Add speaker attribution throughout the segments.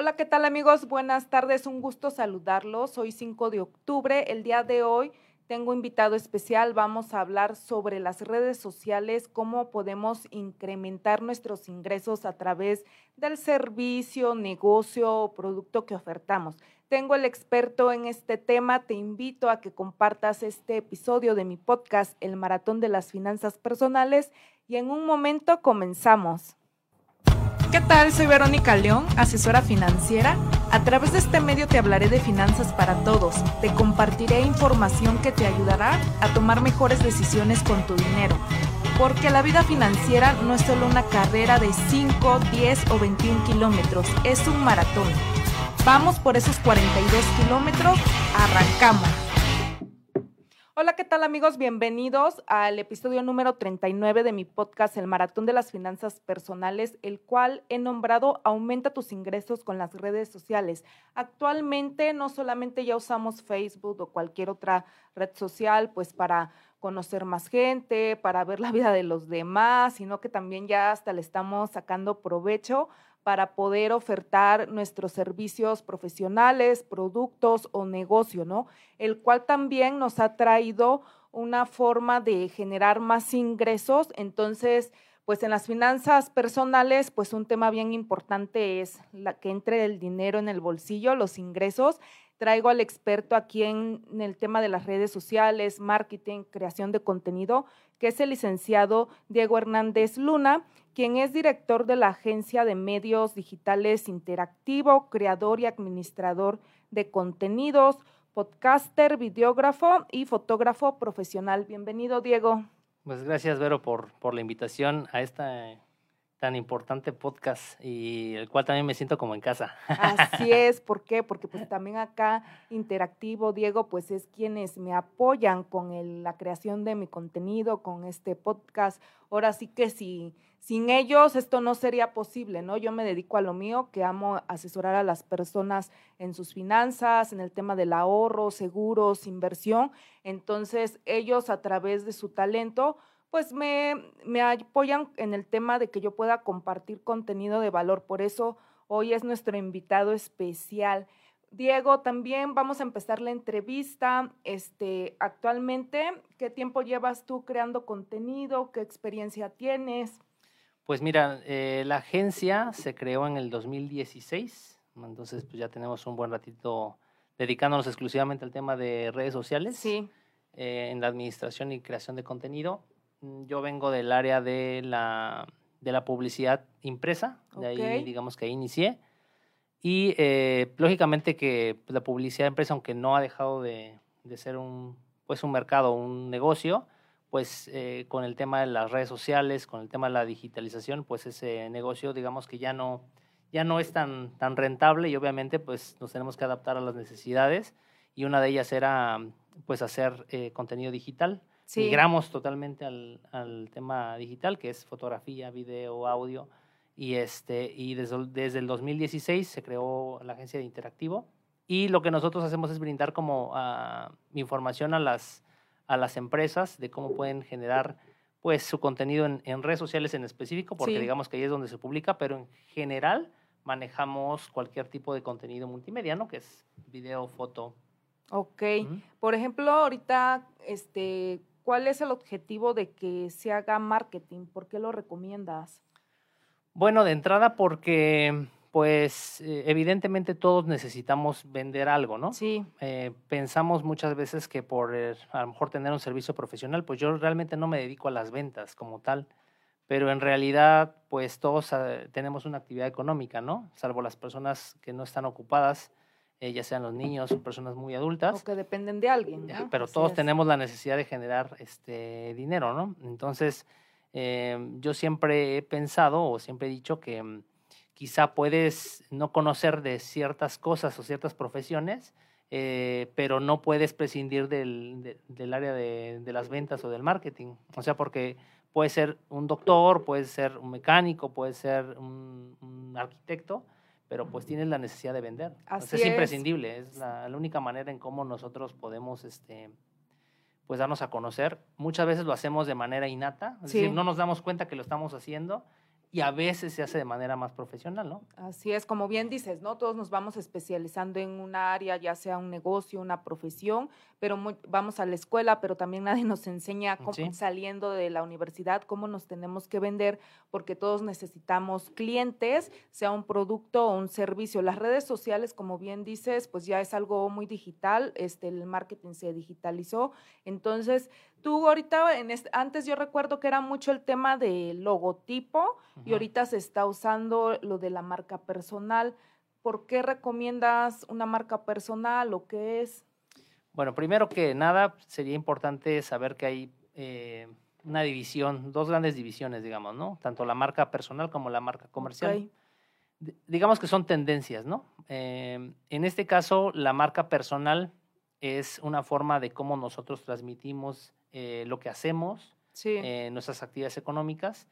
Speaker 1: Hola, ¿qué tal amigos? Buenas tardes, un gusto saludarlos. Hoy 5 de octubre, el día de hoy tengo invitado especial, vamos a hablar sobre las redes sociales, cómo podemos incrementar nuestros ingresos a través del servicio, negocio o producto que ofertamos. Tengo el experto en este tema, te invito a que compartas este episodio de mi podcast, El Maratón de las Finanzas Personales, y en un momento comenzamos. ¿Qué tal? Soy Verónica León, asesora financiera. A través de este medio te hablaré de finanzas para todos. Te compartiré información que te ayudará a tomar mejores decisiones con tu dinero. Porque la vida financiera no es solo una carrera de 5, 10 o 21 kilómetros, es un maratón. Vamos por esos 42 kilómetros, arrancamos. Hola, ¿qué tal amigos? Bienvenidos al episodio número 39 de mi podcast El Maratón de las Finanzas Personales, el cual he nombrado Aumenta tus ingresos con las redes sociales. Actualmente no solamente ya usamos Facebook o cualquier otra red social, pues para conocer más gente, para ver la vida de los demás, sino que también ya hasta le estamos sacando provecho para poder ofertar nuestros servicios profesionales, productos o negocio, ¿no? El cual también nos ha traído una forma de generar más ingresos. Entonces, pues en las finanzas personales, pues un tema bien importante es que entre el dinero en el bolsillo, los ingresos. Traigo al experto aquí en el tema de las redes sociales, marketing, creación de contenido, que es el licenciado Diego Hernández Luna quien es director de la Agencia de Medios Digitales Interactivo, creador y administrador de contenidos, podcaster, videógrafo y fotógrafo profesional. Bienvenido, Diego.
Speaker 2: Pues gracias, Vero, por, por la invitación a esta tan importante podcast y el cual también me siento como en casa.
Speaker 1: Así es, ¿por qué? Porque pues también acá Interactivo, Diego, pues es quienes me apoyan con la creación de mi contenido, con este podcast. Ahora sí que si sin ellos esto no sería posible, ¿no? Yo me dedico a lo mío, que amo asesorar a las personas en sus finanzas, en el tema del ahorro, seguros, inversión. Entonces ellos a través de su talento pues me, me apoyan en el tema de que yo pueda compartir contenido de valor. Por eso hoy es nuestro invitado especial. Diego, también vamos a empezar la entrevista. Este, actualmente, ¿qué tiempo llevas tú creando contenido? ¿Qué experiencia tienes?
Speaker 2: Pues mira, eh, la agencia se creó en el 2016, entonces pues ya tenemos un buen ratito dedicándonos exclusivamente al tema de redes sociales.
Speaker 1: Sí.
Speaker 2: Eh, en la administración y creación de contenido. Mm, yo vengo del área de la, de la publicidad impresa, de ahí digamos que ahí inicié. Y eh, lógicamente que pues, la publicidad impresa, aunque no ha dejado de, de, ser un, pues, un mercado, un negocio, pues eh, con el tema de las redes sociales, con el tema de la digitalización, pues ese negocio digamos que ya no, ya no es tan, tan rentable y obviamente pues nos tenemos que adaptar a las necesidades y una de ellas era pues hacer eh, contenido digital migramos totalmente al, al, tema digital, que es fotografía, video, audio. Y, este, y desde, desde el 2016 se creó la agencia de Interactivo. Y lo que nosotros hacemos es brindar como uh, información a las, a las empresas de cómo pueden generar pues su contenido en, en redes sociales en específico, porque digamos que ahí es donde se publica, pero en general manejamos cualquier tipo de contenido multimedia, ¿no? Que es video, foto.
Speaker 1: Ok. Por ejemplo, ahorita, este, ¿Cuál es el objetivo de que se haga marketing? ¿Por qué lo recomiendas?
Speaker 2: Bueno, de entrada porque, pues, eh, evidentemente todos necesitamos vender algo, ¿no?
Speaker 1: Sí.
Speaker 2: Eh, pensamos muchas veces que por eh, a lo mejor tener un servicio profesional, pues yo realmente no me dedico a las ventas como tal, pero en realidad, pues todos tenemos una actividad económica, ¿no? Salvo las personas que no están ocupadas ya sean los niños o personas muy adultas.
Speaker 1: O que dependen de alguien.
Speaker 2: Pero todos tenemos la necesidad de generar este dinero, ¿no? Entonces, yo siempre he pensado o siempre he dicho que mm, quizá puedes no conocer de ciertas cosas o ciertas profesiones, eh, pero no puedes prescindir del, del área de, de, las ventas o del marketing. O sea, porque puede ser un doctor, puede ser un mecánico, puede ser un, un arquitecto, pero pues tienes la necesidad de vender.
Speaker 1: Así
Speaker 2: es, imprescindible, es la, única manera en cómo nosotros podemos este, pues darnos a conocer. Muchas veces lo hacemos de manera innata, es decir, no nos damos cuenta que lo estamos haciendo, y a veces se hace de manera más profesional, ¿no?
Speaker 1: Así es, como bien dices, ¿no? Todos nos vamos especializando en una área, ya sea un negocio, una profesión, pero vamos a la escuela, pero también nadie nos enseña saliendo de la universidad cómo nos tenemos que vender, porque todos necesitamos clientes, sea un producto o un servicio. Las redes sociales, como bien dices, pues ya es algo muy digital, este, el marketing se digitalizó, entonces Tú ahorita, en antes yo recuerdo que era mucho el tema de logotipo y ahorita se está usando lo de la marca personal. ¿Por qué recomiendas una marca personal o qué es?
Speaker 2: Bueno, primero que nada sería importante saber que hay eh, una división, dos grandes divisiones, digamos, ¿no? Tanto la marca personal como la marca comercial. digamos que son tendencias, ¿no? Eh, en este caso, la marca personal es una forma de cómo nosotros transmitimos eh, lo que hacemos, eh, nuestras actividades económicas,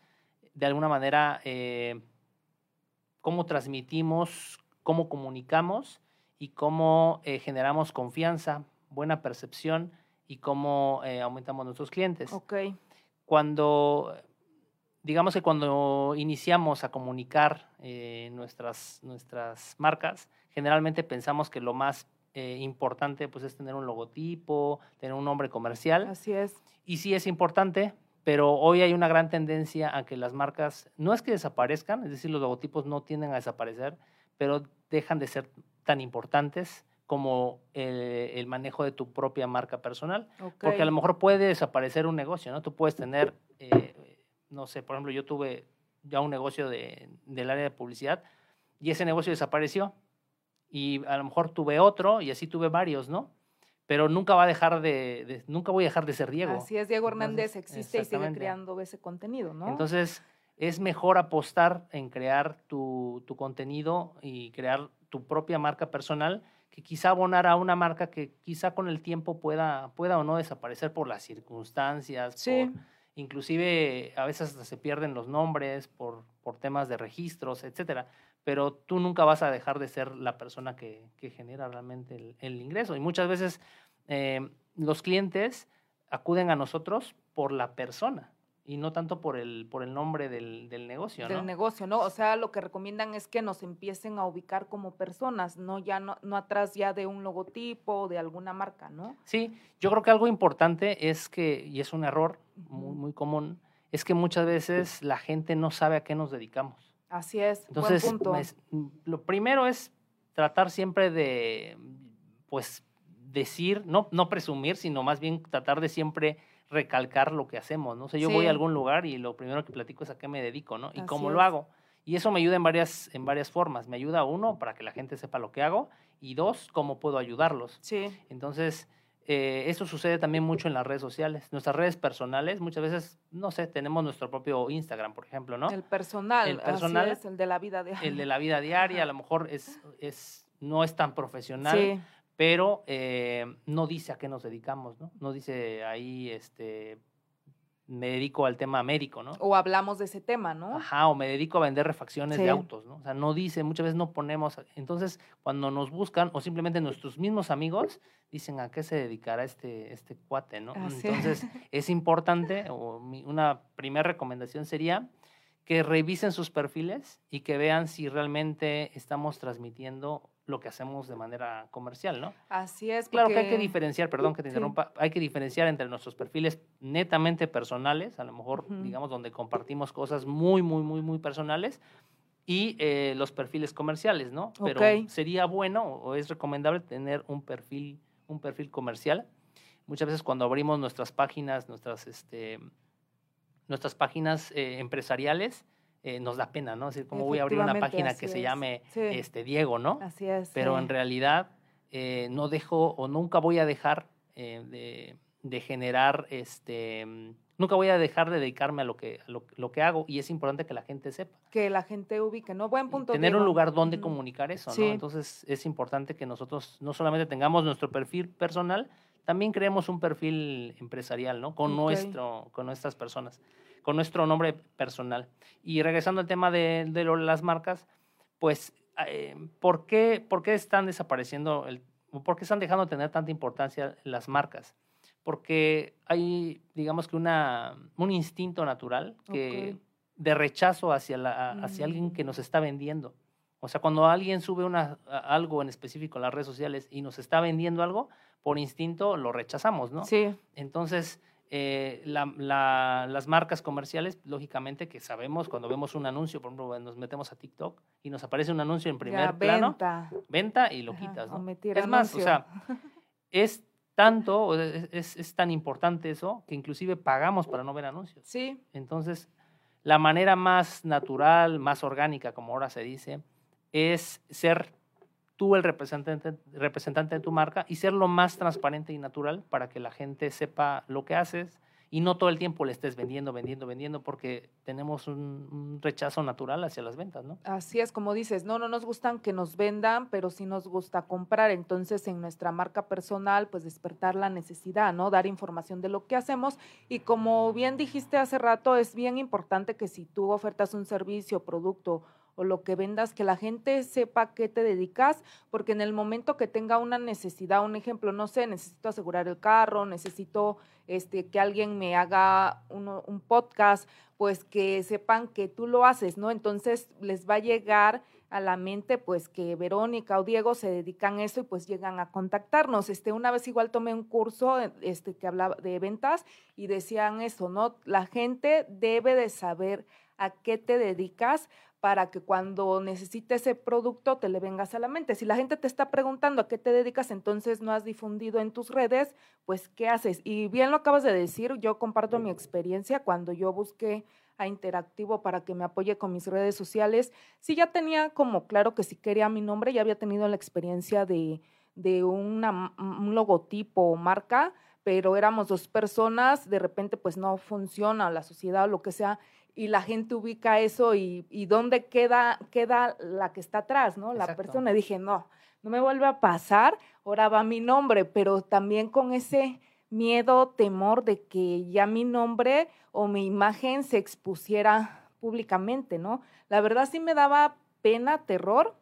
Speaker 2: de alguna manera eh, cómo transmitimos, cómo comunicamos y cómo generamos confianza, buena percepción y cómo aumentamos nuestros clientes.
Speaker 1: Okay.
Speaker 2: Cuando, digamos que cuando iniciamos a comunicar nuestras, nuestras marcas, generalmente pensamos que lo más eh, importante pues es tener un logotipo, tener un nombre comercial.
Speaker 1: Así es.
Speaker 2: Y sí es importante, pero hoy hay una gran tendencia a que las marcas no es que desaparezcan, es decir, los logotipos no tienden a desaparecer, pero dejan de ser tan importantes como el, manejo de tu propia marca personal. Porque a lo mejor puede desaparecer un negocio, ¿no? Tú puedes tener, eh, no sé, por ejemplo, yo tuve ya un negocio de, del área de publicidad y ese negocio desapareció y a lo mejor tuve otro y así tuve varios, ¿no? Pero nunca va a dejar de, nunca voy a dejar de ser Diego.
Speaker 1: Así es, Diego Hernández existe y sigue creando ese contenido, ¿no?
Speaker 2: Entonces, es mejor apostar en crear tu, tu contenido y crear tu propia marca personal que quizá abonar a una marca que quizá con el tiempo pueda, pueda o no desaparecer por las circunstancias,
Speaker 1: sí.
Speaker 2: inclusive a veces se pierden los nombres por, por temas de registros, etcétera pero tú nunca vas a dejar de ser la persona que, genera realmente el, ingreso. Y muchas veces eh, los clientes acuden a nosotros por la persona y no tanto por el, por el nombre del, negocio.
Speaker 1: Del negocio, ¿no? O sea, lo que recomiendan es que nos empiecen a ubicar como personas, no ya no, no atrás ya de un logotipo o de alguna marca, ¿no?
Speaker 2: Sí, yo creo que algo importante es que, y es un error muy, muy común, es que muchas veces la gente no sabe a qué nos dedicamos.
Speaker 1: Así es.
Speaker 2: Entonces, lo primero es tratar siempre de, pues, decir, no, no presumir, sino más bien tratar de siempre recalcar lo que hacemos, ¿no? O sea, yo voy a algún lugar y lo primero que platico es a qué me dedico, ¿no? Y cómo lo hago. Y eso me ayuda en varias, en varias formas. Me ayuda, uno, para que la gente sepa lo que hago, y dos, cómo puedo ayudarlos.
Speaker 1: Sí.
Speaker 2: Entonces, eh, eso sucede también mucho en las redes sociales. Nuestras redes personales, muchas veces, no sé, tenemos nuestro propio Instagram, por ejemplo, ¿no?
Speaker 1: El personal, el personal es el de la vida diaria.
Speaker 2: El de la vida diaria, a lo mejor es, es, no es tan profesional, pero eh, no dice a qué nos dedicamos, ¿no? No dice ahí, este, me dedico al tema médico, ¿no?
Speaker 1: O hablamos de ese tema, ¿no?
Speaker 2: Ajá, o me dedico a vender refacciones de autos, ¿no? O sea, no dice, muchas veces no ponemos, entonces cuando nos buscan o simplemente nuestros mismos amigos dicen a qué se dedicará este, este cuate, ¿no? Entonces es importante, o una primera recomendación sería que revisen sus perfiles y que vean si realmente estamos transmitiendo lo que hacemos de manera comercial, ¿no?
Speaker 1: Así es.
Speaker 2: Claro que hay que diferenciar, perdón que te interrumpa, hay que diferenciar entre nuestros perfiles netamente personales, a lo mejor, digamos, donde compartimos cosas muy, muy, muy, muy personales, y eh, los perfiles comerciales, ¿no? Pero sería bueno o es recomendable tener un perfil, un perfil comercial. Muchas veces cuando abrimos nuestras páginas, nuestras, este, nuestras páginas eh, empresariales, eh, nos da pena, ¿no? Es decir, ¿cómo voy a abrir una página que se llame este, Diego, ¿no?
Speaker 1: Así es.
Speaker 2: Pero en realidad eh, no dejo o nunca voy a dejar eh, de, generar, este, nunca voy a dejar de dedicarme a lo que, lo, que hago y es importante que la gente sepa.
Speaker 1: Que la gente ubique, ¿no? Buen punto.
Speaker 2: tener un lugar donde comunicar eso, ¿no? Entonces es importante que nosotros no solamente tengamos nuestro perfil personal, también creemos un perfil empresarial, ¿no? Con, nuestro, con nuestras personas con nuestro nombre personal. Y regresando al tema de, las marcas, pues, eh, ¿por, qué, ¿por, qué, están desapareciendo, el, por qué están dejando de tener tanta importancia las marcas? Porque hay, digamos que una, un instinto natural que de rechazo hacia, la, hacia alguien que nos mm. está vendiendo. O sea, cuando alguien sube una, algo en específico en las redes sociales y nos está vendiendo algo, por instinto lo rechazamos, ¿no?
Speaker 1: Sí.
Speaker 2: Entonces, eh, las marcas comerciales, lógicamente que sabemos cuando vemos un anuncio, por ejemplo, nos metemos a TikTok y nos aparece un anuncio en primer plano, venta. venta y lo quitas, ¿no? Es más, o sea, es tanto, es, es, tan importante eso, que inclusive pagamos para no ver anuncios.
Speaker 1: Sí.
Speaker 2: Entonces, la manera más natural, más orgánica, como ahora se dice, es ser tú el representante, representante de tu marca y ser lo más transparente y natural para que la gente sepa lo que haces y no todo el tiempo le estés vendiendo, vendiendo, vendiendo, porque tenemos un, rechazo natural hacia las ventas, ¿no?
Speaker 1: Así es, como dices, no, no nos gustan que nos vendan, pero sí nos gusta comprar. Entonces, en nuestra marca personal, pues despertar la necesidad, ¿no? Dar información de lo que hacemos. Y como bien dijiste hace rato, es bien importante que si tú ofertas un servicio, producto o lo que vendas, que la gente sepa qué te dedicas, porque en el momento que tenga una necesidad, un ejemplo, no sé, necesito asegurar el carro, necesito este, que alguien me haga un podcast, pues que sepan que tú lo haces, ¿no? Entonces les va a llegar a la mente pues que Verónica o Diego se dedican a eso y pues llegan a contactarnos. Este, una vez igual tomé un curso este, que hablaba de ventas y decían eso, ¿no? La gente debe de saber a qué te dedicas para que cuando necesites ese producto te le vengas a la mente. Si la gente te está preguntando a qué te dedicas, entonces no has difundido en tus redes, pues ¿qué haces? Y bien lo acabas de decir, yo comparto mi experiencia cuando yo busqué a Interactivo para que me apoye con mis redes sociales. Sí, ya tenía como claro que si quería mi nombre, ya había tenido la experiencia de, de un logotipo o marca, pero éramos dos personas, de repente pues no funciona la sociedad o lo que sea, y la gente ubica eso y, y dónde queda, queda la que está atrás, ¿no? La persona. dije, no, no me vuelve a pasar, ahora va mi nombre, pero también con ese miedo, temor de que ya mi nombre o mi imagen se expusiera públicamente, ¿no? La verdad sí me daba pena, terror,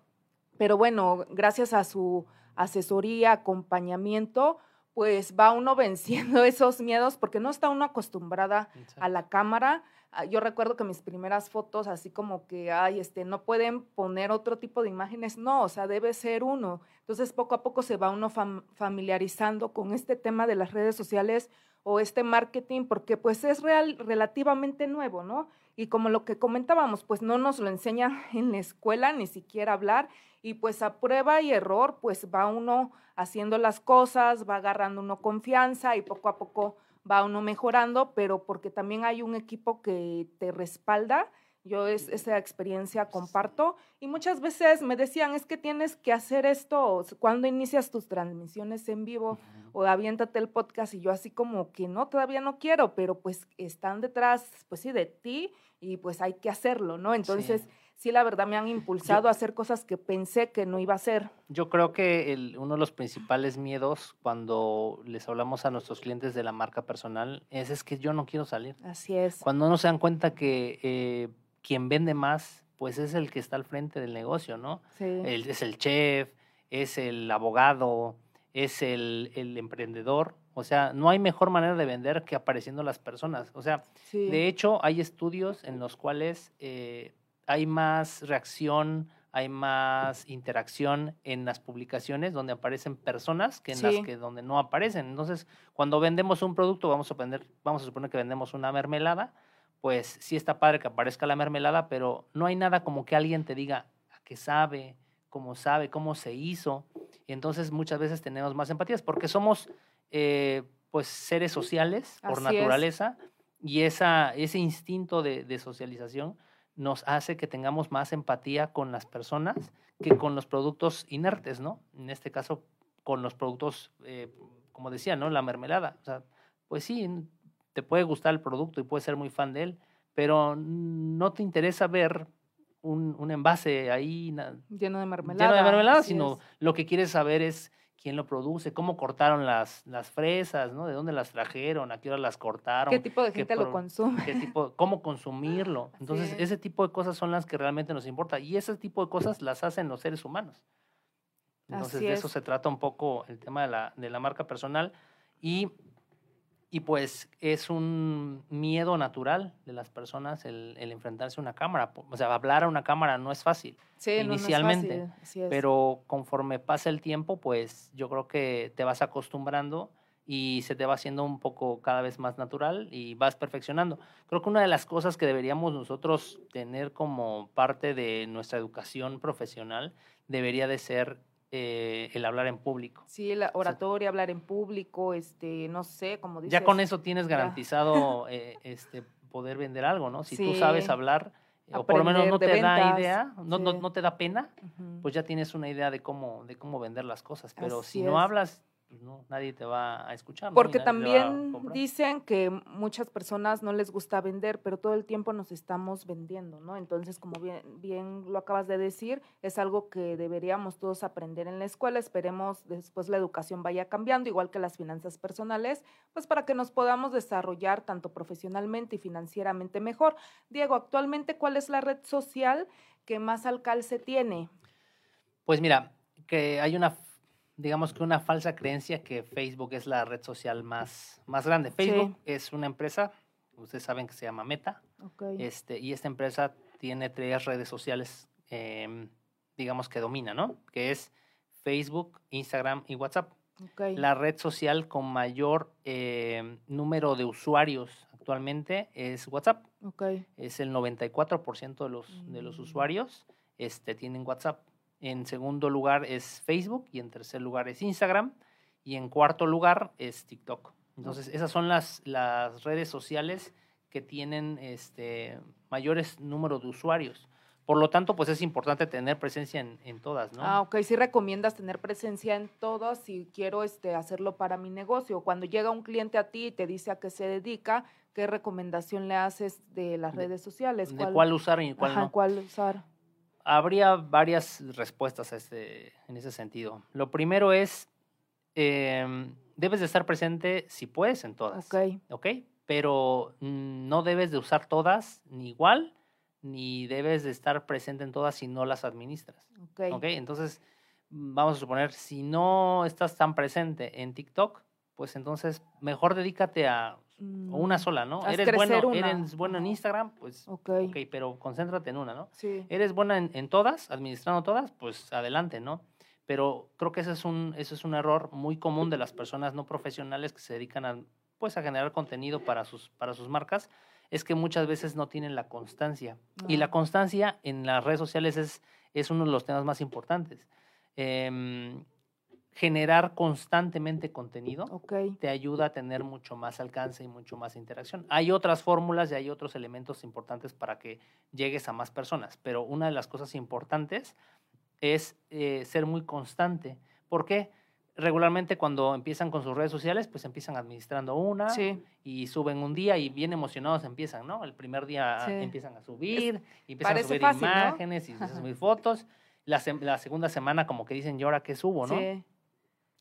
Speaker 1: pero bueno, gracias a su asesoría, acompañamiento, pues va uno venciendo esos miedos porque no está uno acostumbrada a la cámara, yo recuerdo que mis primeras fotos, así como que, ay, este, no pueden poner otro tipo de imágenes, no, o sea, debe ser uno. Entonces, poco a poco se va uno familiarizando con este tema de las redes sociales o este marketing, porque pues es real, relativamente nuevo, ¿no? Y como lo que comentábamos, pues no nos lo enseñan en la escuela, ni siquiera hablar, y pues a prueba y error, pues va uno haciendo las cosas, va agarrando uno confianza y poco a poco va uno mejorando, pero porque también hay un equipo que te respalda. Yo es, esa experiencia comparto. Y muchas veces me decían, es que tienes que hacer esto cuando inicias tus transmisiones en vivo o aviéntate el podcast y yo así como que no, todavía no quiero, pero pues están detrás, pues sí, de ti y pues hay que hacerlo, ¿no? Entonces sí la verdad me han impulsado a hacer cosas que pensé que no iba a hacer.
Speaker 2: Yo creo que el, uno de los principales miedos cuando les hablamos a nuestros clientes de la marca personal es, es que yo no quiero salir.
Speaker 1: Así es.
Speaker 2: Cuando no se dan cuenta que eh, quien vende más, pues es el que está al frente del negocio, ¿no?
Speaker 1: Sí.
Speaker 2: es el chef, es el abogado, es el, el, emprendedor. O sea, no hay mejor manera de vender que apareciendo las personas. O sea, de hecho, hay estudios en los cuales eh, hay más reacción, hay más interacción en las publicaciones donde aparecen personas que en las que donde no aparecen. Entonces, cuando vendemos un producto, vamos a vender, vamos a suponer que vendemos una mermelada, pues sí está padre que aparezca la mermelada, pero no hay nada como que alguien te diga a qué sabe, cómo sabe, cómo se hizo. Y entonces muchas veces tenemos más empatías porque somos eh, pues seres sociales por naturaleza y esa, ese instinto de, de socialización nos hace que tengamos más empatía con las personas que con los productos inertes, ¿no? En este caso, con los productos, eh, como decía, ¿no? La mermelada. O sea, pues sí, te puede gustar el producto y puedes ser muy fan de él, pero no te interesa ver un, un envase ahí
Speaker 1: lleno de mermelada,
Speaker 2: lleno de mermelada sino lo que quieres saber es quién lo produce, cómo cortaron las, las fresas, ¿no? De dónde las trajeron, a qué hora las cortaron.
Speaker 1: ¿Qué tipo de gente lo consume?
Speaker 2: Qué tipo, cómo consumirlo. Entonces, ese tipo de cosas son las que realmente nos importa. Y ese tipo de cosas las hacen los seres humanos. Entonces, de eso se trata un poco el tema de la, de la marca personal. Y, Y pues es un miedo natural de las personas el, enfrentarse a una cámara. O sea, hablar a una cámara no es fácil inicialmente, pero conforme pasa el tiempo, pues yo creo que te vas acostumbrando y se te va haciendo un poco cada vez más natural y vas perfeccionando. Creo que una de las cosas que deberíamos nosotros tener como parte de nuestra educación profesional debería de ser eh, el hablar en público.
Speaker 1: Sí, la oratoria, hablar en público, este, no sé, como dices.
Speaker 2: Ya con eso tienes garantizado eh, este, poder vender algo, ¿no? Si tú sabes hablar, o por lo menos no te da idea, no, no, no, te da pena, pues ya tienes una idea de cómo, de cómo vender las cosas. Pero si no hablas, pues no, nadie te va a escuchar.
Speaker 1: Porque también dicen que muchas personas no les gusta vender, pero todo el tiempo nos estamos vendiendo, ¿no? Entonces, como bien, bien lo acabas de decir, es algo que deberíamos todos aprender en la escuela. Esperemos después la educación vaya cambiando, igual que las finanzas personales, pues para que nos podamos desarrollar tanto profesionalmente y financieramente mejor. Diego, actualmente, ¿cuál es la red social que más alcance tiene?
Speaker 2: Pues mira, que hay una digamos que una falsa creencia que Facebook es la red social más, más grande. Facebook es una empresa, ustedes saben que se llama Meta, este, y esta empresa tiene tres redes sociales, em, digamos que domina, ¿no? Que es Facebook, Instagram y WhatsApp. La red social con mayor em, número de usuarios actualmente es WhatsApp. Es el 94% de los, de los mm. usuarios este, tienen WhatsApp. En segundo lugar es Facebook y en tercer lugar es Instagram y en cuarto lugar es TikTok. Entonces, esas son las, las redes sociales que tienen este mayores números de usuarios. Por lo tanto, pues es importante tener presencia en, todas, ¿no?
Speaker 1: Ah, ok. Sí recomiendas tener presencia en todas si quiero este, hacerlo para mi negocio. Cuando llega un cliente a ti y te dice a qué se dedica, ¿qué recomendación le haces de las redes sociales?
Speaker 2: ¿De cuál, usar y cuál no?
Speaker 1: cuál usar?
Speaker 2: Habría varias respuestas a este, en ese sentido. Lo primero es, em, debes de estar presente si puedes en todas. Ok. Ok, pero no debes de usar todas ni igual, ni debes de estar presente en todas si no las administras. Ok. Ok, entonces vamos a suponer, si no estás tan presente en TikTok, pues entonces mejor dedícate a una mm, sola, ¿no? Eres bueno, eres bueno en Instagram, pues ok, pero concéntrate en una, ¿no? Sí. Eres buena en, todas, administrando todas, pues adelante, ¿no? Pero creo que ese es un, ese es un error muy común de las personas no profesionales que se dedican a, pues, a generar contenido para sus, para sus marcas, es que muchas veces no tienen la constancia. Y la constancia en las redes sociales es, es uno de los temas más importantes. Eh, generar constantemente contenido te ayuda a tener mucho más alcance y mucho más interacción. Hay otras fórmulas y hay otros elementos importantes para que llegues a más personas, pero una de las cosas importantes es eh, ser muy constante. ¿Por qué? Regularmente cuando empiezan con sus redes sociales, pues empiezan administrando una y suben un día y bien emocionados empiezan, ¿no? El primer día empiezan a subir, y empiezan a subir imágenes y empiezan a subir fotos. La, la, segunda semana como que dicen, ¿y ahora qué subo, no?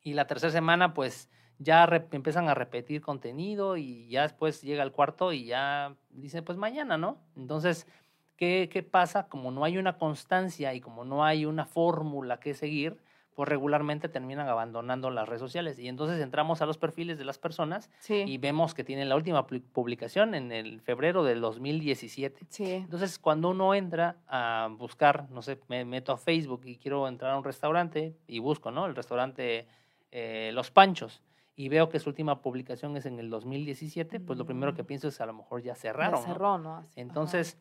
Speaker 2: Y la tercera semana, pues ya empiezan a repetir contenido y ya después llega el cuarto y ya dice, pues mañana, ¿no? Entonces, ¿qué, ¿qué pasa? Como no hay una constancia y como no hay una fórmula que seguir, pues regularmente terminan abandonando las redes sociales. Y entonces entramos a los perfiles de las personas y vemos que tienen la última publicación en el febrero del 2017. Sí. Entonces, cuando uno entra a buscar, no sé, me meto a Facebook y quiero entrar a un restaurante y busco, ¿no? El restaurante eh, Los Panchos y veo que su última publicación es en el 2017, pues lo primero que mm. pienso es a lo mejor ya cerraron. Ya cerró, ¿no? Entonces,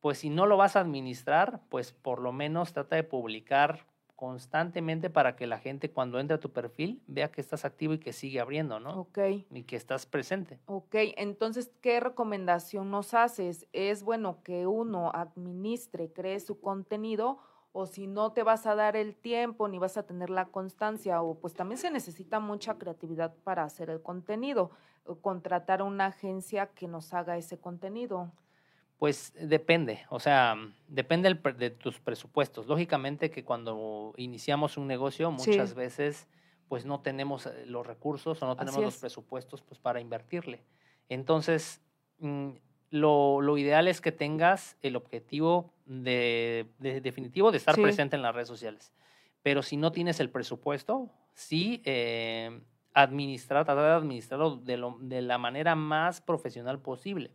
Speaker 2: pues si no lo vas a administrar, pues por lo menos trata de publicar constantemente para que la gente cuando entre a tu perfil vea que estás activo y que sigue abriendo, ¿no? Ok. Y que estás presente.
Speaker 1: Ok, entonces, ¿qué recomendación nos haces? ¿Es bueno que uno administre, cree su contenido o si no te vas a dar el tiempo ni vas a tener la constancia, o pues también se necesita mucha creatividad para hacer el contenido, o contratar a una agencia que nos haga ese contenido.
Speaker 2: Pues depende, o sea, depende de tus presupuestos. Lógicamente que cuando iniciamos un negocio muchas veces pues no tenemos eh, los recursos o no tenemos los presupuestos pues para invertirle. Entonces, mm, lo, lo, ideal es que tengas el objetivo de, definitivo de estar presente en las redes sociales. Pero si no tienes el presupuesto, sí, eh, administrar, tratar de administrarlo de, lo, de la manera más profesional posible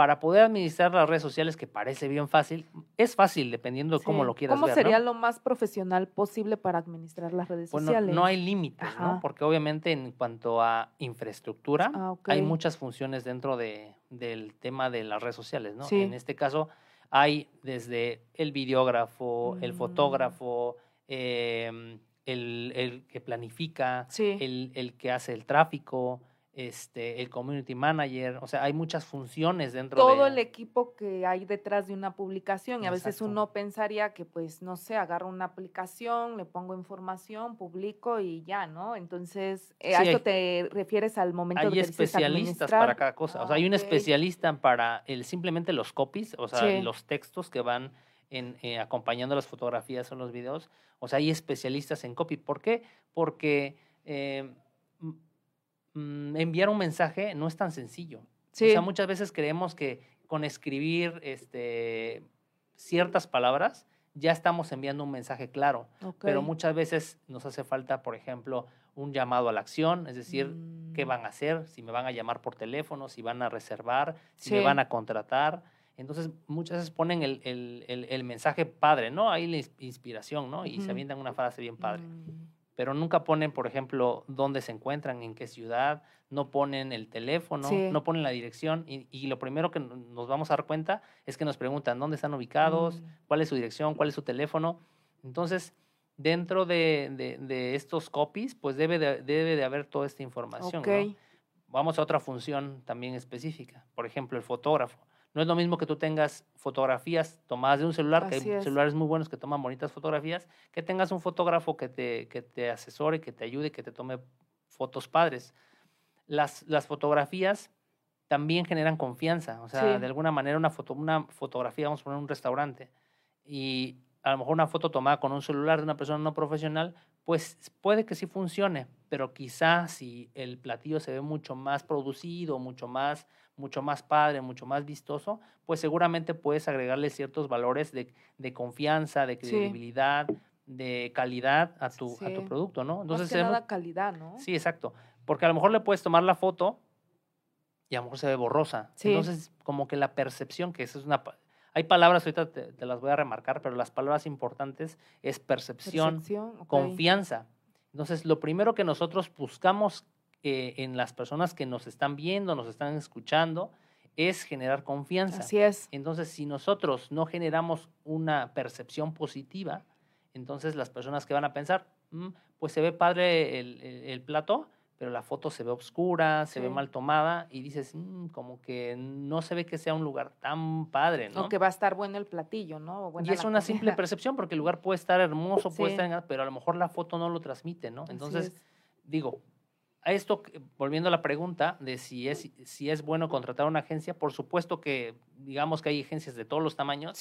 Speaker 2: para poder administrar las redes sociales, que parece bien fácil, es fácil dependiendo de cómo lo quieras
Speaker 1: ¿Cómo sería lo más profesional posible para administrar las redes sociales?
Speaker 2: No hay límites, ¿no? Porque obviamente en cuanto a infraestructura, ah, hay muchas funciones dentro de, del tema de las redes sociales, ¿no? En este caso hay desde el videógrafo, el mm. fotógrafo, em, el, el, que planifica, el, el que hace el tráfico, este, el community manager, o sea, hay muchas funciones dentro
Speaker 1: de... Todo el equipo que hay detrás de una publicación y a veces uno pensaría que pues, no sé, agarro una aplicación, le pongo información, publico y ya, ¿no? Entonces, eh, ¿a esto te refieres al momento
Speaker 2: hay
Speaker 1: de
Speaker 2: que especialistas para cada cosa, o sea, hay un especialista para el, simplemente los copies, o sea, los textos que van en, eh, acompañando las fotografías o los videos, o sea, hay especialistas en copy. ¿Por qué? Porque... Eh, Mm, enviar un mensaje no es tan sencillo. O sea, muchas veces creemos que con escribir este, ciertas palabras ya estamos enviando un mensaje claro, pero muchas veces nos hace falta, por ejemplo, un llamado a la acción, es decir, qué mm. van a hacer, si me van a llamar por teléfono, si van a reservar, si me van a contratar. Entonces, muchas veces ponen el, el, el, mensaje padre, ¿no? Ahí la inspiración, ¿no? Y se avientan una frase bien padre. Mm pero nunca ponen, por ejemplo, dónde se encuentran, en qué ciudad, no ponen el teléfono, no ponen la dirección y, lo primero que nos vamos a dar cuenta es que nos preguntan dónde están ubicados, mm. cuál es su dirección, cuál es su teléfono. Entonces, dentro de, de, estos copies, pues debe de, debe de haber toda esta información. Vamos a otra función también específica, por ejemplo, el fotógrafo. No es lo mismo que tú tengas fotografías tomadas de un celular, que hay celulares muy buenos que toman bonitas fotografías, que tengas un fotógrafo que te, que te asesore, que te ayude, que te tome fotos padres. Las, las fotografías también generan confianza. O sea, de alguna manera una, foto, una fotografía, vamos a poner un restaurante, y a lo mejor una foto tomada con un celular de una persona no profesional, pues puede que sí funcione, pero quizás si el platillo se ve mucho más producido, mucho más mucho más padre, mucho más vistoso, pues seguramente puedes agregarle ciertos valores de, de confianza, de credibilidad, de calidad a tu, a tu producto, ¿no?
Speaker 1: Entonces, más nada calidad, ¿no?
Speaker 2: Sí, exacto. Porque a lo mejor le puedes tomar la foto y a lo mejor se ve borrosa. Entonces, como que la percepción, que eso es una... Hay palabras, ahorita te, las voy a remarcar, pero las palabras importantes es percepción, confianza. Entonces, lo primero que nosotros buscamos eh, en las personas que nos están viendo, nos están escuchando, es generar confianza.
Speaker 1: Así es.
Speaker 2: Entonces, si nosotros no generamos una percepción positiva, entonces las personas que van a pensar, mm, pues se ve padre el, plato, pero la foto se ve oscura, se ve mal tomada y dices, mm, como que no se ve que sea un lugar tan padre, ¿no?
Speaker 1: O que va a estar bueno el platillo, ¿no?
Speaker 2: y es una simple percepción porque el lugar puede estar hermoso, puede estar, pero a lo mejor la foto no lo transmite, ¿no? Entonces, digo, a esto, volviendo a la pregunta de si es, si es bueno contratar una agencia, por supuesto que digamos que hay agencias de todos los tamaños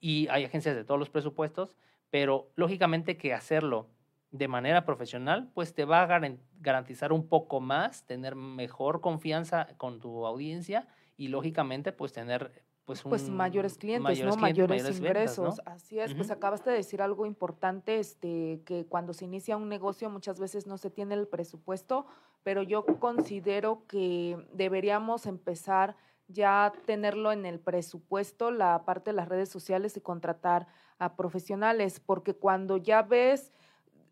Speaker 2: y hay agencias de todos los presupuestos, pero lógicamente que hacerlo de manera profesional, pues te va a garantizar un poco más, tener mejor confianza con tu audiencia y lógicamente pues tener pues,
Speaker 1: pues mayores clientes, ¿no? mayores, ingresos. Así es, pues acabaste de decir algo importante, este, que cuando se inicia un negocio muchas veces no se tiene el presupuesto, pero yo considero que deberíamos empezar ya a tenerlo en el presupuesto, la parte de las redes sociales y contratar a profesionales, porque cuando ya ves,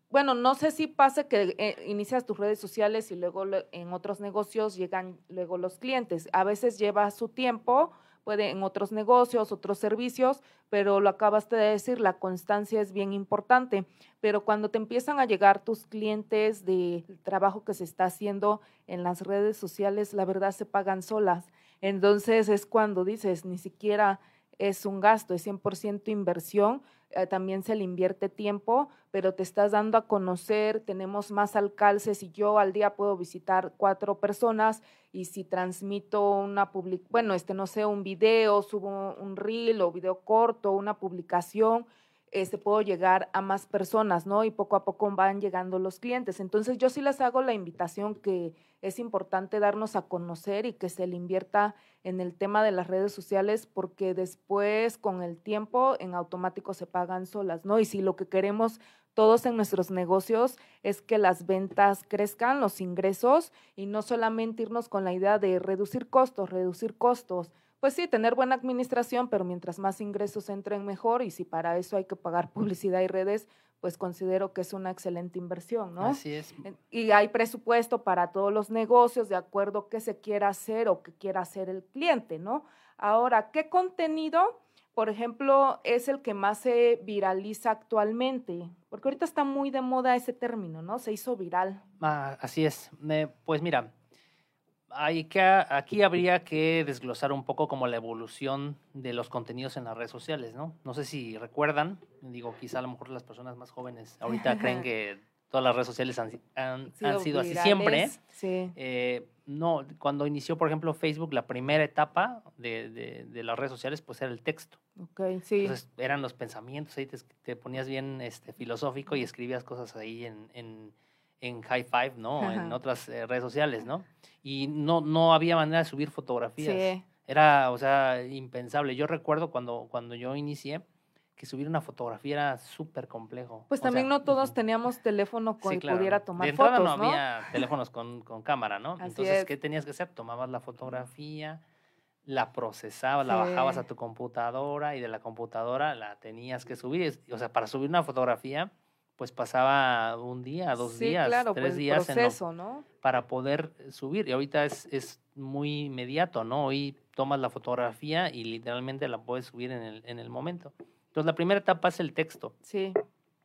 Speaker 1: bueno, no sé si pasa que eh, inicias tus redes sociales y luego en otros negocios llegan luego los clientes. A veces lleva su tiempo, puede en otros negocios, otros servicios, pero lo acabaste de decir, la constancia es bien importante. Pero cuando te empiezan a llegar tus clientes del trabajo que se está haciendo en las redes sociales, la verdad se pagan solas. Entonces es cuando dices, ni siquiera es un gasto, es 100% inversión, eh, también se le invierte tiempo, pero te estás dando a conocer, tenemos más alcances y yo al día puedo visitar cuatro personas y si transmito una public, bueno, este no sé, un video, subo un reel o video corto, una publicación, este, puedo llegar a más personas, ¿no? Y poco a poco van llegando los clientes. Entonces yo sí les hago la invitación que es importante darnos a conocer y que se le invierta en el tema de las redes sociales porque después con el tiempo en automático se pagan solas, ¿no? Y si lo que queremos todos en nuestros negocios es que las ventas crezcan, los ingresos y no solamente irnos con la idea de reducir costos, reducir costos. Pues sí, tener buena administración, pero mientras más ingresos entren mejor y si para eso hay que pagar publicidad y redes, pues considero que es una excelente inversión, ¿no?
Speaker 2: Así es.
Speaker 1: Y hay presupuesto para todos los negocios de acuerdo a qué se quiera hacer o qué quiera hacer el cliente, ¿no? Ahora, ¿qué contenido, por ejemplo, es el que más se viraliza actualmente? Porque ahorita está muy de moda ese término, ¿no? Se hizo viral.
Speaker 2: Ah, así es. pues mira, hay que, aquí habría que desglosar un poco como la evolución de los contenidos en las redes sociales, ¿no? No sé si recuerdan, digo, quizá a lo mejor las personas más jóvenes ahorita creen que todas las redes sociales han, sido, así siempre.
Speaker 1: Sí.
Speaker 2: Eh, no, cuando inició, por ejemplo, Facebook, la primera etapa de, de, las redes sociales, pues era el texto.
Speaker 1: Ok, sí.
Speaker 2: Entonces eran los pensamientos, ahí te, te ponías bien este, filosófico y escribías cosas ahí en, en, en High Five, ¿no? En otras eh, redes sociales, ¿no? Y no, no había manera de subir fotografías. Sí. Era, o sea, impensable. Yo recuerdo cuando, cuando yo inicié, que subir una fotografía era súper complejo.
Speaker 1: Pues también no todos teníamos teléfono con que pudiera tomar de fotos,
Speaker 2: no, había teléfonos con, con, cámara, ¿no? Entonces, ¿qué tenías que hacer? Tomabas la fotografía, la procesabas, la bajabas a tu computadora y de la computadora la tenías que subir. O sea, para subir una fotografía, pues pasaba un día, dos días, tres pues, días
Speaker 1: proceso, ¿no?
Speaker 2: para poder subir. Y ahorita es, es muy inmediato, ¿no? Hoy tomas la fotografía y literalmente la puedes subir en el, en el momento. Entonces, la primera etapa es el texto.
Speaker 1: Sí.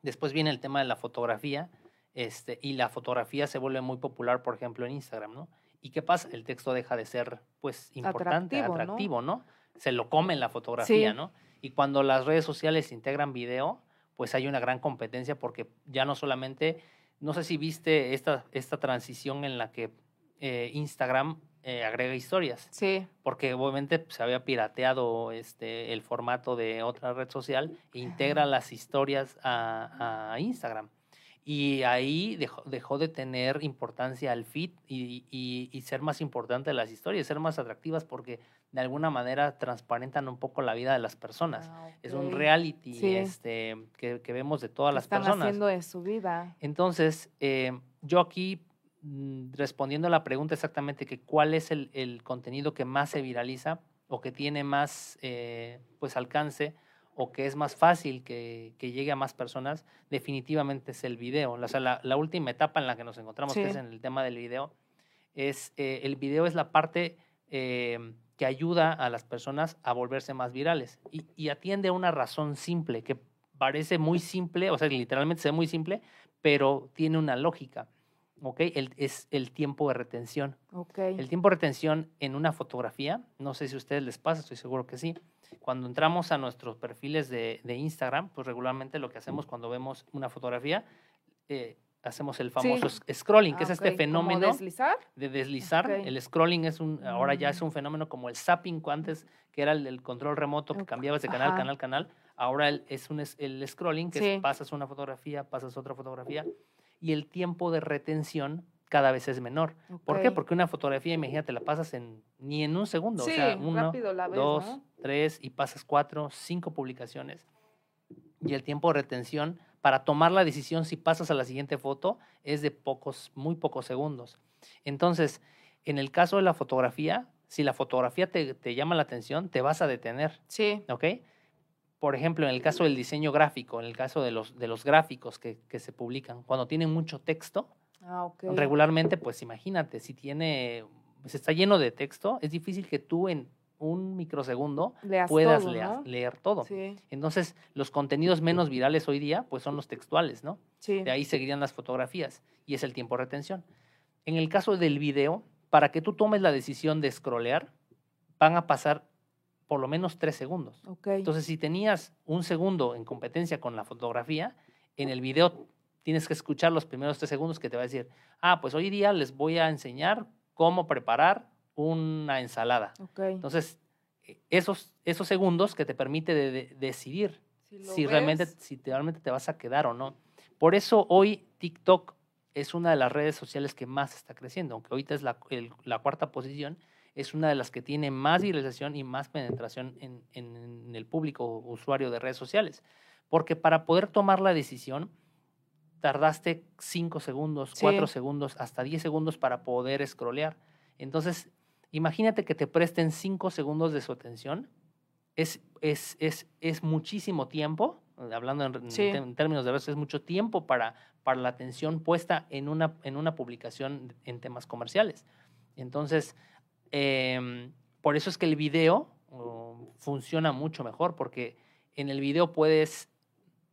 Speaker 2: Después viene el tema de la fotografía, este, y la fotografía se vuelve muy popular, por ejemplo, en Instagram, ¿no? ¿Y qué pasa? El texto deja de ser, pues, importante, atractivo, ¿no? Se lo come la fotografía, ¿no? Y cuando las redes sociales integran video, pues hay una gran competencia porque ya no solamente, no sé si viste esta, esta transición en la que eh, Instagram eh, agrega historias.
Speaker 1: Sí.
Speaker 2: Porque obviamente se había pirateado este, el formato de otra red social e integra las historias a, Instagram. Y ahí dejó, dejó, de tener importancia el feed y, y, ser más importante las historias, ser más atractivas porque de alguna manera transparentan un poco la vida de las personas. Ah, es un reality este, que, que, vemos de todas las
Speaker 1: están
Speaker 2: personas.
Speaker 1: haciendo de su vida.
Speaker 2: Entonces, eh, yo aquí Mm, respondiendo a la pregunta exactamente que cuál es el, el contenido que más se viraliza o que tiene más eh, pues alcance o que es más fácil que, que, llegue a más personas, definitivamente es el video. O sea, la, la última etapa en la que nos encontramos, que es en el tema del video, es eh, el video es la parte eh, que ayuda a las personas a volverse más virales y, y, atiende a una razón simple, que parece muy simple, o sea, literalmente es muy simple, pero tiene una lógica. ¿ok? El, es el tiempo de retención.
Speaker 1: Okay.
Speaker 2: El tiempo de retención en una fotografía, no sé si a ustedes les pasa, estoy seguro que sí. Cuando entramos a nuestros perfiles de, de Instagram, pues regularmente lo que hacemos cuando vemos una fotografía, eh, hacemos el famoso scrolling, que es ah, este fenómeno
Speaker 1: deslizar?
Speaker 2: de deslizar. El scrolling es un, ahora ya es mm. un fenómeno como el zapping antes, que era el, control remoto que cambiabas de canal, canal, canal. Ahora es un, el scrolling, que pasas una fotografía, pasas otra fotografía y el tiempo de retención cada vez es menor. ¿Por qué? Porque una fotografía, imagínate, la pasas en ni en un segundo. o sea, uno, dos, tres y pasas cuatro, cinco publicaciones. Y el tiempo de retención para tomar la decisión si pasas a la siguiente foto es de pocos, muy pocos segundos. Entonces, en el caso de la fotografía, si la fotografía te, te llama la atención, te vas a detener.
Speaker 1: Sí.
Speaker 2: ¿Ok? por ejemplo, en el caso del diseño gráfico, en el caso de los, de los gráficos que, que se publican, cuando tienen mucho texto,
Speaker 1: ah,
Speaker 2: regularmente, pues imagínate, si tiene, pues está lleno de texto, es difícil que tú en un microsegundo puedas leer, todo. Entonces, los contenidos menos virales hoy día, pues son los textuales, ¿no?
Speaker 1: Sí.
Speaker 2: De ahí seguirían las fotografías y es el tiempo de retención. En el caso del video, para que tú tomes la decisión de scrollear, van a pasar por lo menos tres segundos. Entonces, si tenías un segundo en competencia con la fotografía, en el video tienes que escuchar los primeros tres segundos que te va a decir, ah, pues hoy día les voy a enseñar cómo preparar una ensalada. Entonces, e, esos, esos segundos que te permite decidir si, realmente, si realmente te vas a quedar o no. Por eso hoy TikTok es una de las redes sociales que más está creciendo, aunque ahorita es la, la cuarta posición, es una de las que tiene más viralización y más penetración en, en, el público usuario de redes sociales. Porque para poder tomar la decisión, tardaste 5 segundos, 4 segundos, hasta 10 segundos para poder scrollear. Entonces, imagínate que te presten 5 segundos de su atención. Es, es, es, es muchísimo tiempo, hablando en, términos de veces, es mucho tiempo para, para la atención puesta en una, en una publicación en temas comerciales. Entonces, em, por eso es que el video funciona mucho mejor, porque en el video puedes,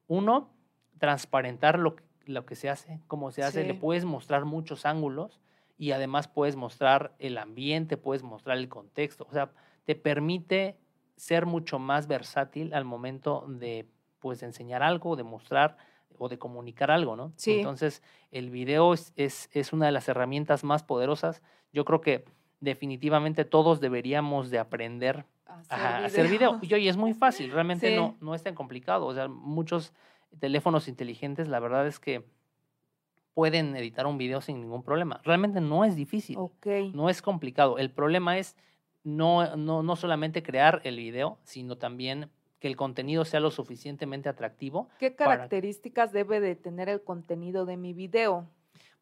Speaker 2: uno, transparentar lo, lo que se hace, cómo se hace, le puedes mostrar muchos ángulos y además puedes mostrar el ambiente, puedes mostrar el contexto, o sea, te permite ser mucho más versátil al momento de pues enseñar algo, de mostrar o de comunicar algo, ¿no?
Speaker 1: Sí.
Speaker 2: Entonces, el video es, es, una de las herramientas más poderosas. Yo creo que definitivamente todos deberíamos de aprender a hacer, video. Y oye, es muy fácil, realmente no, no es tan complicado. O sea, muchos teléfonos inteligentes, la verdad es que pueden editar un video sin ningún problema. Realmente no es difícil. No es complicado. El problema es no, no, no solamente crear el video, sino también que el contenido sea lo suficientemente atractivo.
Speaker 1: ¿Qué características debe de tener el contenido de mi video?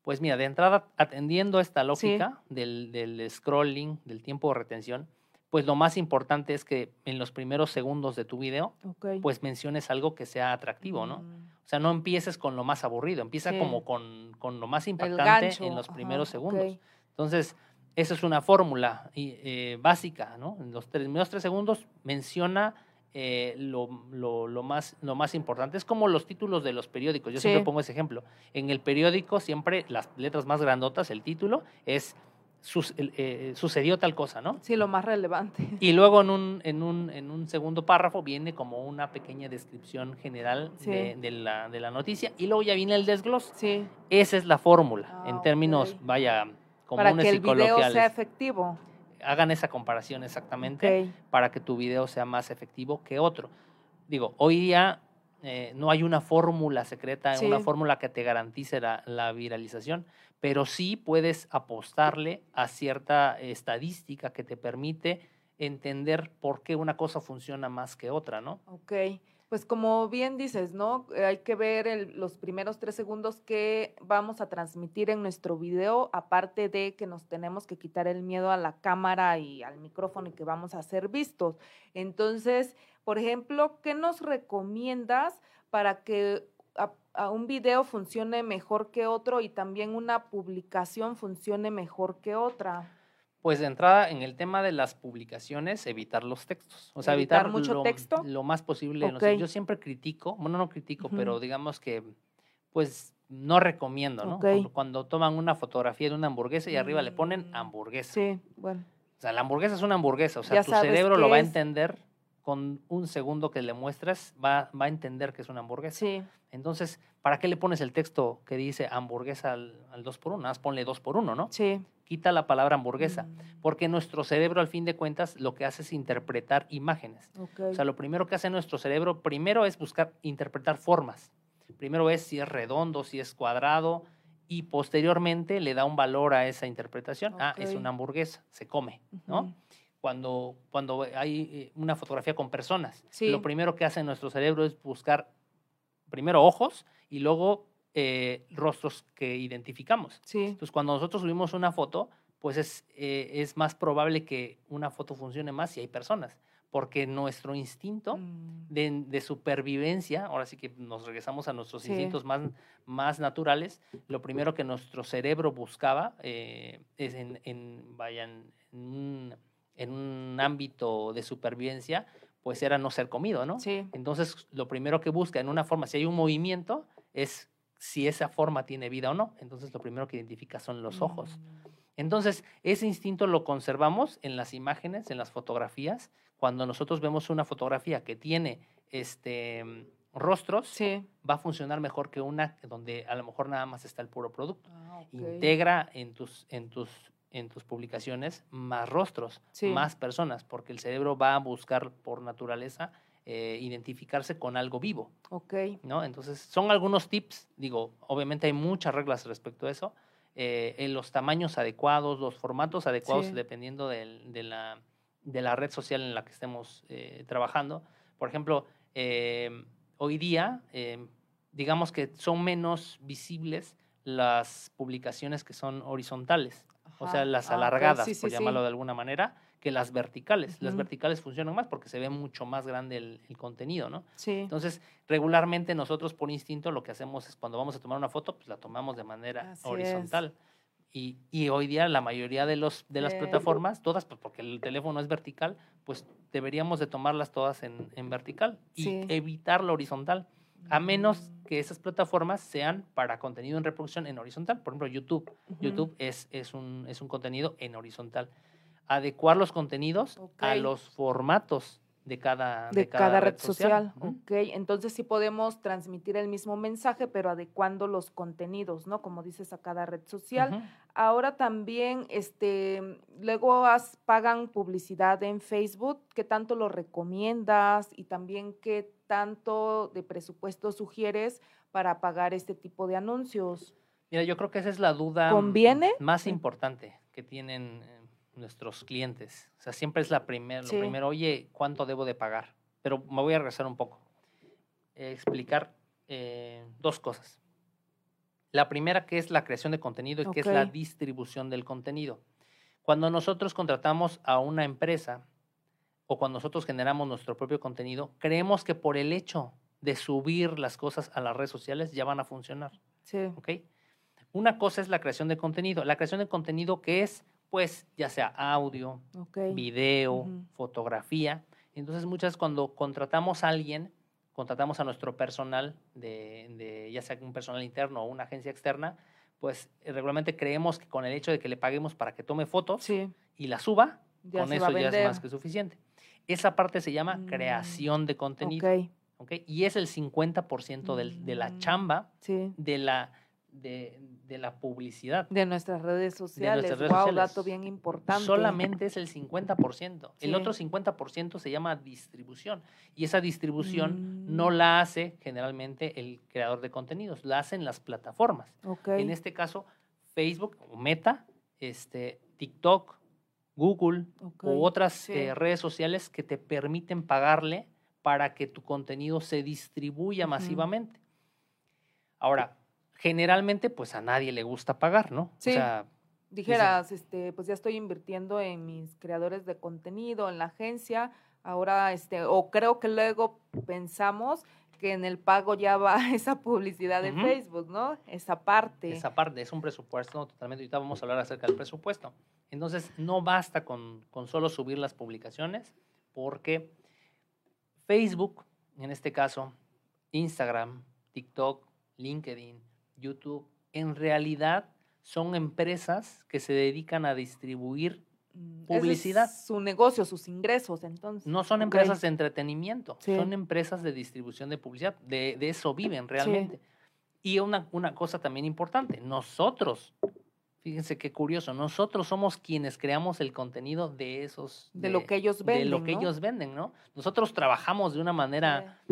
Speaker 2: Pues mira, de entrada, atendiendo esta lógica del, del, scrolling, del tiempo de retención, pues lo más importante es que en los primeros segundos de tu video, pues menciones algo que sea atractivo, ¿no? Mm. O sea, no empieces con lo más aburrido, empieza como con, con, lo más impactante en los primeros segundos. Entonces, esa es una fórmula eh, básica, ¿no? En los primeros tres segundos menciona eh, lo, lo, más, lo más importante. Es como los títulos de los periódicos. Yo siempre pongo ese ejemplo. En el periódico siempre las letras más grandotas, el título, es eh, sucedió tal cosa, ¿no?
Speaker 1: Sí, lo más relevante.
Speaker 2: Y luego en un, en un, en un segundo párrafo viene como una pequeña descripción general de, la, de, la, noticia y luego ya viene el desglose.
Speaker 1: Sí.
Speaker 2: Esa es la fórmula, en ah, términos, vaya, comunes
Speaker 1: Para que el video sea efectivo.
Speaker 2: Hagan esa comparación exactamente para que tu video sea más efectivo que otro. Digo, hoy día eh, no hay una fórmula secreta, una fórmula que te garantice la, viralización, pero sí puedes apostarle a cierta estadística que te permite entender por qué una cosa funciona más que otra, ¿no?
Speaker 1: Ok. Pues como bien dices, ¿no? Eh, hay que ver los primeros tres segundos que vamos a transmitir en nuestro video, aparte de que nos tenemos que quitar el miedo a la cámara y al micrófono y que vamos a ser vistos. Entonces, por ejemplo, ¿qué nos recomiendas para que un video funcione mejor que otro y también una publicación funcione mejor que otra?
Speaker 2: Pues de entrada, en el tema de las publicaciones, evitar los textos. O sea, evitar, mucho lo, texto. Lo más posible. yo siempre critico, bueno, no critico, pero digamos que, pues, no recomiendo, ¿no? Cuando, toman una fotografía de una hamburguesa y arriba le ponen mm, hamburguesa.
Speaker 1: Sí, bueno.
Speaker 2: O sea, la hamburguesa es una hamburguesa. O sea, tu cerebro lo va a entender con un segundo que le muestras, va, va a entender que es una hamburguesa.
Speaker 1: Sí.
Speaker 2: Entonces, ¿para qué le pones el texto que dice hamburguesa al, al 2 por 1 Nada más ponle 2 por 1 ¿no?
Speaker 1: Sí.
Speaker 2: Quita la palabra hamburguesa, mm. porque nuestro cerebro, al fin de cuentas, lo que hace es interpretar imágenes. O sea, lo primero que hace nuestro cerebro, primero es buscar interpretar formas. Primero es si es redondo, si es cuadrado, y posteriormente le da un valor a esa interpretación. Ah, es una hamburguesa, se come, ¿no? Cuando, cuando hay eh, una fotografía con personas. Lo primero que hace nuestro cerebro es buscar primero ojos y luego eh, rostros que identificamos. Entonces, cuando nosotros subimos una foto, pues es, eh, es más probable que una foto funcione más si hay personas, porque nuestro instinto mm. de, supervivencia, ahora sí que nos regresamos a nuestros instintos más, más naturales, lo primero que nuestro cerebro buscaba es en, en, vayan, en en un ámbito de supervivencia, pues era no ser comido, ¿no?
Speaker 1: Sí.
Speaker 2: Entonces, lo primero que busca en una forma, si hay un movimiento, es si esa forma tiene vida o no. Entonces, lo primero que identifica son los ojos. Mm. Entonces, ese instinto lo conservamos en las imágenes, en las fotografías. Cuando nosotros vemos una fotografía que tiene este rostros, va a funcionar mejor que una donde a lo mejor nada más está el puro producto. Ah, Integra en tus, en tus en tus publicaciones más rostros, más personas, porque el cerebro va a buscar por naturaleza eh, identificarse con algo vivo.
Speaker 1: Ok.
Speaker 2: ¿no? Entonces, son algunos tips, digo, obviamente hay muchas reglas respecto a eso, eh, en los tamaños adecuados, los formatos adecuados, dependiendo de, la, de, la, red social en la que estemos eh, trabajando. Por ejemplo, hoy día digamos que son menos visibles las publicaciones que son horizontales, o sea, las
Speaker 1: Ah,
Speaker 2: alargadas,
Speaker 1: sí,
Speaker 2: por
Speaker 1: sí.
Speaker 2: llamarlo de alguna manera, que las verticales. Las verticales funcionan más porque se ve mucho más grande el, el contenido, ¿no?
Speaker 1: Sí.
Speaker 2: Entonces, regularmente nosotros por instinto lo que hacemos es cuando vamos a tomar una foto, pues la tomamos de manera
Speaker 1: Así
Speaker 2: horizontal. Y, y hoy día la mayoría de, los, de las
Speaker 1: Eh,
Speaker 2: plataformas, todas, pues porque el teléfono es vertical, pues deberíamos de tomarlas todas en, en vertical y evitar la horizontal, a menos que esas plataformas sean para contenido en reproducción en horizontal. Por ejemplo, YouTube. YouTube es, es, un, es un contenido en horizontal. Adecuar los contenidos a los formatos de cada,
Speaker 1: de, cada, red social. Ok, entonces sí podemos transmitir el mismo mensaje, pero adecuando los contenidos, ¿no? Como dices, a cada red social. Ahora también, este, luego has- pagan publicidad en Facebook. ¿Qué tanto lo recomiendas? Y también, ¿qué tanto de presupuesto sugieres para pagar este tipo de anuncios?
Speaker 2: Mira, yo creo que esa es la duda
Speaker 1: ¿Conviene?
Speaker 2: más
Speaker 1: Sí.
Speaker 2: importante que tienen eh, nuestros clientes. O sea, siempre es la primer, lo primero, oye, ¿cuánto debo de pagar? Pero me voy a regresar un poco. Eh, explicar eh, dos cosas. La primera que es la creación de contenido y que es la distribución del contenido. Cuando nosotros contratamos a una empresa o cuando nosotros generamos nuestro propio contenido, creemos que por el hecho de subir las cosas a las redes sociales ya van a funcionar.
Speaker 1: Sí.
Speaker 2: ¿ok? Una cosa es la creación de contenido. La creación de contenido que es, pues, ya sea audio, video, fotografía. Entonces, muchas veces cuando contratamos a alguien, contratamos a nuestro personal, de, de- ya sea un personal interno o una agencia externa, pues eh, regularmente creemos que con el hecho de que le paguemos para que tome fotos
Speaker 1: Sí.
Speaker 2: y la suba,
Speaker 1: Ya
Speaker 2: con eso ya es más que suficiente. Esa parte se llama
Speaker 1: Mm,
Speaker 2: creación de contenido.
Speaker 1: Ok.
Speaker 2: ¿ok? Y es el 50% del- de la
Speaker 1: Mm.
Speaker 2: chamba
Speaker 1: Sí.
Speaker 2: de la, de, de la publicidad.
Speaker 1: De nuestras redes sociales.
Speaker 2: nuestras redes
Speaker 1: wow,
Speaker 2: sociales.
Speaker 1: dato bien importante.
Speaker 2: Solamente es el 50%. El
Speaker 1: Sí.
Speaker 2: otro 50% se llama distribución. Y esa distribución no
Speaker 1: Mm.
Speaker 2: la hace generalmente el creador de contenidos, la hacen las plataformas. En este caso, Facebook o Meta, este, TikTok, Google
Speaker 1: ok,
Speaker 2: u otras
Speaker 1: sí.
Speaker 2: eh, redes sociales que te permiten pagarle para que tu contenido se distribuya
Speaker 1: Ujú.
Speaker 2: masivamente. Ahora, generalmente, pues a nadie le gusta pagar, ¿no?
Speaker 1: Sí.
Speaker 2: O sea,
Speaker 1: Dijeras, este, pues ya estoy invirtiendo en mis creadores de contenido, en la agencia, ahora, este, o creo que luego pensamos que en el pago ya va esa publicidad de. Facebook, ¿no? Esa parte.
Speaker 2: esa parte es un presupuesto totalmente. Ahorita vamos a hablar acerca del presupuesto. Entonces, no basta con, con solo subir las publicaciones, porque Facebook, en este caso, Instagram, TikTok, LinkedIn, YouTube, en realidad son empresas que se dedican a distribuir,
Speaker 1: Mm, es
Speaker 2: publicidad.
Speaker 1: su negocio, sus ingresos, entonces.
Speaker 2: no son empresas de entretenimiento,
Speaker 1: Sí.
Speaker 2: son empresas de distribución de publicidad. De, de eso viven realmente. Y una, una cosa también importante, nosotros, fíjense qué curioso, nosotros somos quienes creamos el contenido de esos...
Speaker 1: De lo que ellos venden,
Speaker 2: De lo que
Speaker 1: ¿no?
Speaker 2: ellos venden, ¿no? Nosotros trabajamos de una manera,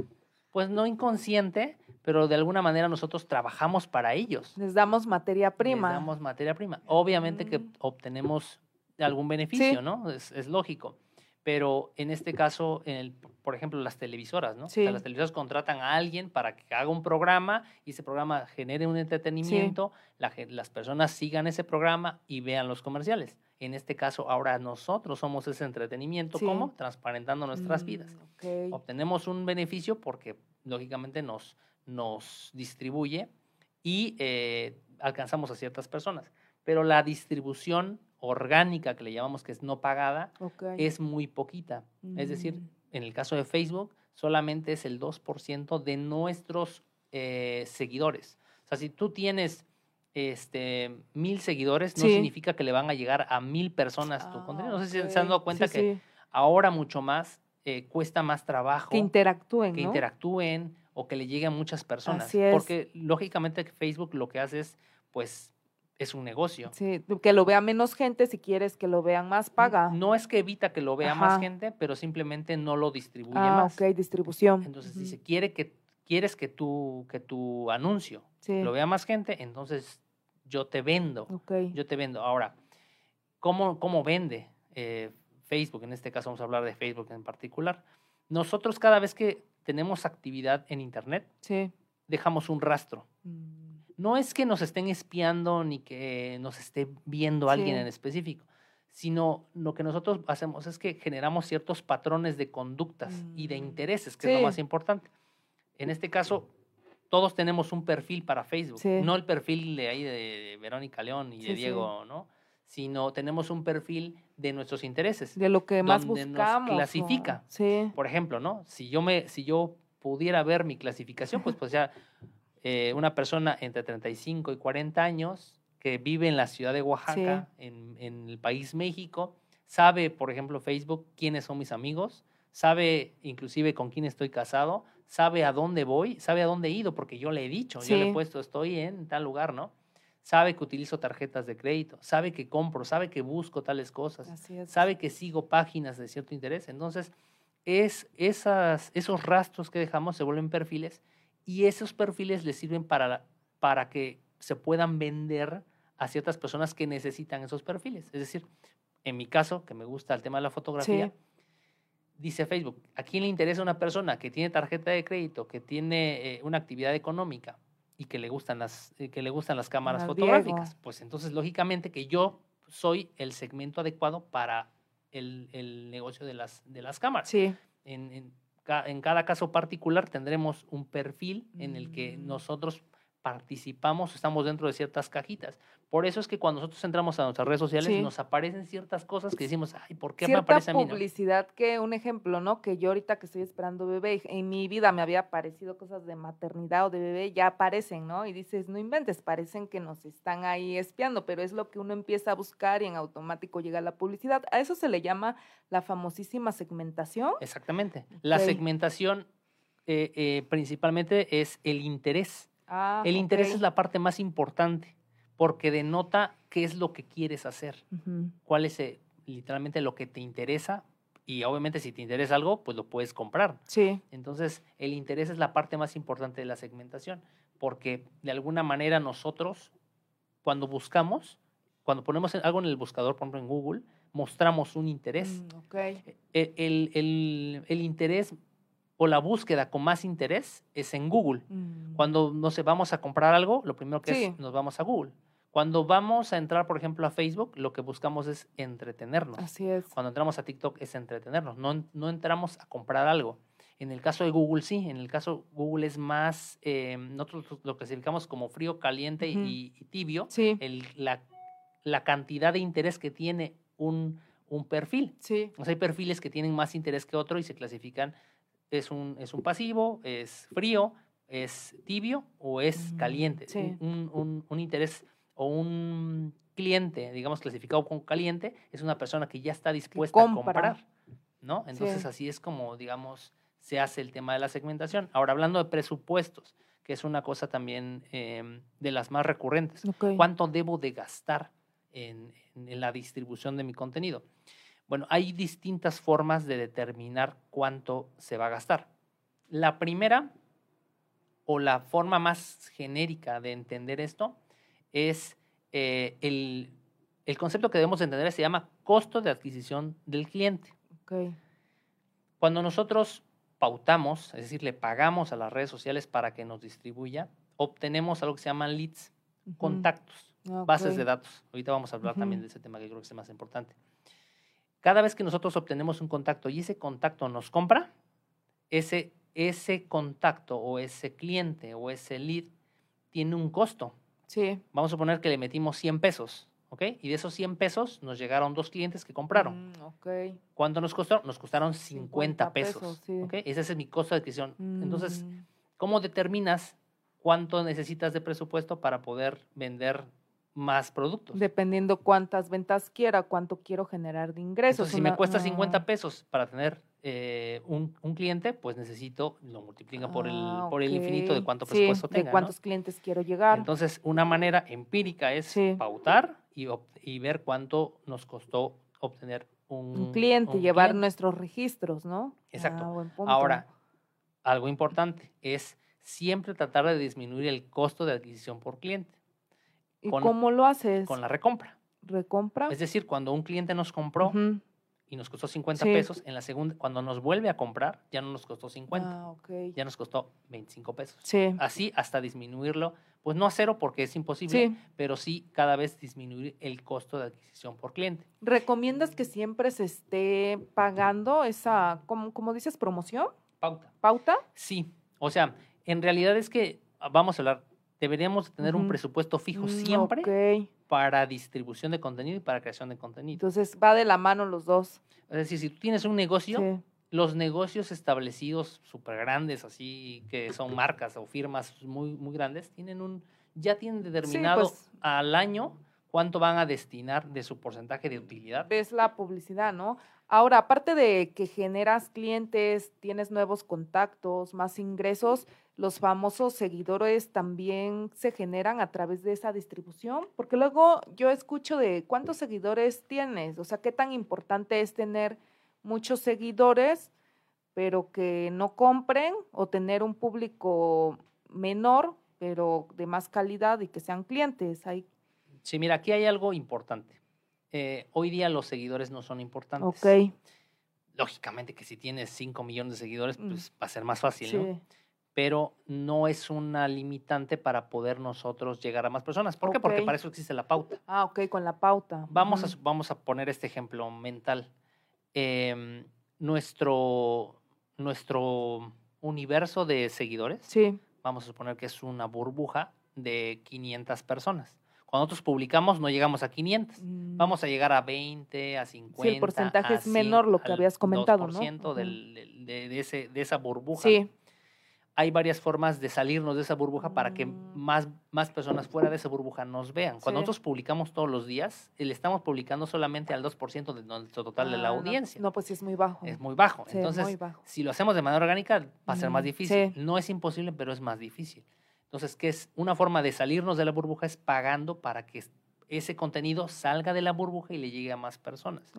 Speaker 2: pues no inconsciente, pero de alguna manera nosotros trabajamos para ellos.
Speaker 1: Les damos materia prima.
Speaker 2: Les damos materia prima. Obviamente que
Speaker 1: Mm.
Speaker 2: obtenemos algún beneficio, ¿no? Es, es lógico. Pero en este caso, en el- por ejemplo, las televisoras, ¿no? O sea, las televisoras contratan a alguien para que haga un programa y ese programa genere un entretenimiento, la las personas sigan ese programa y vean los comerciales. En este caso, ahora nosotros somos ese entretenimiento,
Speaker 1: Sí.
Speaker 2: ¿cómo? Transparentando nuestras vidas.
Speaker 1: Mm.
Speaker 2: Obtenemos un beneficio porque, lógicamente, nos, nos distribuye y eh, alcanzamos a ciertas personas. Pero la distribución orgánica, que le llamamos que es no pagada, es muy poquita. Es decir,
Speaker 1: Mm,
Speaker 2: en el caso de Facebook, solamente es el 2% de nuestros eh, seguidores. O sea, si tú tienes este, mil seguidores, no
Speaker 1: Sí.
Speaker 2: significa que le van a llegar a mil personas tu
Speaker 1: ah,
Speaker 2: contenido. No sé si se han dado cuenta
Speaker 1: Sí,
Speaker 2: que
Speaker 1: sí,
Speaker 2: ahora mucho más eh, cuesta más trabajo
Speaker 1: que interactúen,
Speaker 2: que
Speaker 1: ¿no?
Speaker 2: interactúen o que le lleguen a muchas personas.
Speaker 1: Así es.
Speaker 2: Porque lógicamente Facebook lo que hace es, pues, es un negocio.
Speaker 1: Sí, que lo vea menos gente, si quieres que lo vean más, paga.
Speaker 2: No es que evita que lo vea más gente, pero simplemente no lo distribuye
Speaker 1: ah,
Speaker 2: más.
Speaker 1: ok, distribución.
Speaker 2: Entonces dice, quiere que, quieres que tu, que tu anuncio
Speaker 1: sí,
Speaker 2: lo vea más gente, entonces yo te vendo. Yo te vendo. Ahora, ¿cómo, cómo vende eh, Facebook? En este caso vamos a hablar de Facebook en particular. Nosotros cada vez que tenemos actividad en Internet,
Speaker 1: Sí,
Speaker 2: dejamos un rastro. Mm. No es que nos estén espiando ni que nos esté viendo alguien en específico, sino lo que nosotros hacemos es que generamos ciertos patrones de conductas y de mm. intereses, que es lo más importante. En este caso, todos tenemos un perfil para Facebook, no el perfil de ahí de Verónica León y de Diego, ¿no? Sino tenemos un perfil de nuestros intereses.
Speaker 1: De lo que más buscamos.
Speaker 2: Nos clasifica. Sí. Por ejemplo, ¿no? Si yo me, si yo pudiera ver mi clasificación, pues, pues ya eh, una persona entre 35 y 40 años que vive en la ciudad de Oaxaca, en, en, el país México, sabe, por ejemplo, Facebook quiénes son mis amigos, sabe inclusive con quién estoy casado, sabe a dónde voy, sabe a dónde he ido, porque yo le he dicho, yo le he puesto, estoy en tal lugar, ¿no? Sabe que utilizo tarjetas de crédito, sabe que compro, sabe que busco tales cosas, sabe que sigo páginas de cierto interés. Entonces, es esas, esos rastros que dejamos se vuelven perfiles y esos perfiles les sirven para, para que se puedan vender a ciertas personas que necesitan esos perfiles. Es decir, en mi caso, que me gusta el tema de la fotografía, dice Facebook, ¿a quién le interesa una persona que tiene tarjeta de crédito, que tiene eh, una actividad económica y que le gustan las, eh, que le gustan las cámaras fotográficas? Pues entonces, lógicamente que yo soy el segmento adecuado para el, el negocio de las, de las cámaras.
Speaker 1: Sí.
Speaker 2: en, en cada caso particular tendremos un perfil en el que mm. nosotros participamos, estamos dentro de ciertas cajitas. Por eso es que cuando nosotros entramos a nuestras redes sociales nos aparecen ciertas cosas que decimos, ay, ¿por qué me aparece a mí?
Speaker 1: publicidad que, un ejemplo, ¿no? Que yo ahorita que estoy esperando bebé, en mi vida me había aparecido cosas de maternidad o de bebé, ya aparecen, ¿no? Y dices, no inventes, parecen que nos están ahí espiando, pero es lo que uno empieza a buscar y en automático llega la publicidad. A eso se le llama la famosísima segmentación.
Speaker 2: Exactamente. La segmentación eh, eh, principalmente es el interés. Ah, el interés es la parte más importante porque denota qué es lo que quieres hacer, cuál es eh, literalmente lo que te interesa y obviamente si te interesa algo, pues lo puedes comprar.
Speaker 1: Sí.
Speaker 2: Entonces, el interés es la parte más importante de la segmentación, porque de alguna manera nosotros, cuando buscamos, cuando ponemos algo en el buscador, por ejemplo en Google, mostramos un interés.
Speaker 1: Mm,
Speaker 2: e, el, el interés o la búsqueda con más interés es en Google. Mm. Cuando nos vamos a comprar algo, lo primero que es, nos vamos a Google. Cuando vamos a entrar, por ejemplo, a Facebook, lo que buscamos es entretenernos.
Speaker 1: Así es.
Speaker 2: Cuando entramos a TikTok es entretenernos, no, no entramos a comprar algo. En el caso de Google, sí. En el caso Google es más, eh, nosotros lo clasificamos como frío, caliente y, tibio.
Speaker 1: Sí.
Speaker 2: El, la, la, cantidad de interés que tiene un, un perfil.
Speaker 1: Sí.
Speaker 2: O sea, hay perfiles que tienen más interés que otro y se clasifican es un, es un pasivo, es frío, es tibio o es mm, caliente. Un, un, interés o un cliente, digamos, clasificado como caliente, es una persona que ya está dispuesta a comprar. ¿no? Entonces así es como, digamos, se hace el tema de la segmentación. Ahora, hablando de presupuestos, que es una cosa también em, de las más recurrentes. ¿Cuánto debo de gastar en, en, la distribución de mi contenido? Bueno, hay distintas formas de determinar cuánto se va a gastar. La primera, o la forma más genérica de entender esto, es eh, el, concepto que debemos entender se llama costo de adquisición del cliente. Cuando nosotros pautamos, es decir, le pagamos a las redes sociales para que nos distribuya, obtenemos algo que se llama leads, contactos, bases de datos. Ahorita vamos a hablar también de ese tema que creo que es más importante. Cada vez que nosotros obtenemos un contacto y ese contacto nos compra, ese, ese contacto o ese cliente o ese lead tiene un costo.
Speaker 1: Sí.
Speaker 2: Vamos a suponer que le metimos 100 pesos, ¿ok? Y de esos 100 pesos nos llegaron dos clientes que compraron.
Speaker 1: Mm, okay.
Speaker 2: ¿Cuánto nos costó? Nos costaron 50, pesos, Ese es mi costo de adquisición. Entonces, mm. ¿cómo determinas cuánto necesitas de presupuesto para poder vender más productos.
Speaker 1: Dependiendo cuántas ventas quiera, cuánto quiero generar de ingresos.
Speaker 2: si me cuesta 50 ah. pesos para tener eh, un, cliente, pues necesito, lo multiplica por, el, ah, por el infinito de cuánto presupuesto
Speaker 1: sí, De cuántos clientes quiero llegar.
Speaker 2: Entonces, una manera empírica es pautar y, y, ver cuánto nos costó obtener un,
Speaker 1: cliente, llevar nuestros registros, ¿no?
Speaker 2: Exacto. Ah, Ahora, algo importante es siempre tratar de disminuir el costo de adquisición por cliente.
Speaker 1: ¿Y cómo lo haces?
Speaker 2: Con la recompra.
Speaker 1: ¿Recompra?
Speaker 2: Es decir, cuando un cliente nos compró, y nos costó 50 pesos, en la segunda, cuando nos vuelve a comprar, ya no nos costó 50,
Speaker 1: ah,
Speaker 2: ya nos costó 25 pesos.
Speaker 1: Sí.
Speaker 2: Así hasta disminuirlo, pues no a cero porque es imposible, pero sí cada vez disminuir el costo de adquisición por cliente.
Speaker 1: ¿Recomiendas que siempre se esté pagando esa, como, como dices, promoción?
Speaker 2: Pauta.
Speaker 1: ¿Pauta?
Speaker 2: Sí, o sea, en realidad es que, vamos a hablar, deberíamos tener un presupuesto fijo mm, siempre para distribución de contenido y para creación de contenido.
Speaker 1: Entonces va de la mano los dos.
Speaker 2: Es decir, si tú tienes un negocio, los negocios establecidos súper grandes, así que son marcas o firmas muy, muy grandes, tienen un, ya tienen determinado pues al año cuánto van a destinar de su porcentaje de utilidad.
Speaker 1: Es la publicidad, ¿no? Ahora, aparte de que generas clientes, tienes nuevos contactos, más ingresos, los famosos seguidores también se generan a través de esa distribución, porque luego yo escucho de cuántos seguidores tienes, o sea, qué tan importante es tener muchos seguidores, pero que no compren o tener un público menor, pero de más calidad y que sean clientes. Hay...
Speaker 2: Sí, mira, aquí hay algo importante. Eh, hoy día los seguidores no son importantes.
Speaker 1: Ok.
Speaker 2: Lógicamente que si tienes 5 millones de seguidores, mm. pues va a ser más fácil, sí. Pero no es una limitante para poder nosotros llegar a más personas. ¿Por qué? Porque para eso existe la pauta.
Speaker 1: Ah, ok, con la pauta.
Speaker 2: Vamos, a, vamos a poner este ejemplo mental. Em, nuestro, nuestro universo de seguidores,
Speaker 1: sí.
Speaker 2: vamos a suponer que es una burbuja de 500 personas. Cuando nosotros publicamos no llegamos a 500, mm. vamos a llegar a 20, a 50. Sí,
Speaker 1: el porcentaje es menor, lo que habías comentado, 2%
Speaker 2: ¿no? del, de, ese, de esa burbuja.
Speaker 1: Sí
Speaker 2: hay varias formas de salirnos de esa burbuja para que
Speaker 1: mm.
Speaker 2: más, más personas fuera de esa burbuja nos vean. Cuando nosotros publicamos todos los días, le estamos publicando solamente al 2% de nuestro total de la
Speaker 1: ah,
Speaker 2: audiencia.
Speaker 1: No, pues sí es muy bajo.
Speaker 2: Es muy bajo. Entonces, si lo hacemos de manera orgánica, va a ser más difícil. No es imposible, pero es más difícil. Entonces, ¿qué es? Una forma de salirnos de la burbuja es pagando para que ese contenido salga de la burbuja y le llegue a más personas.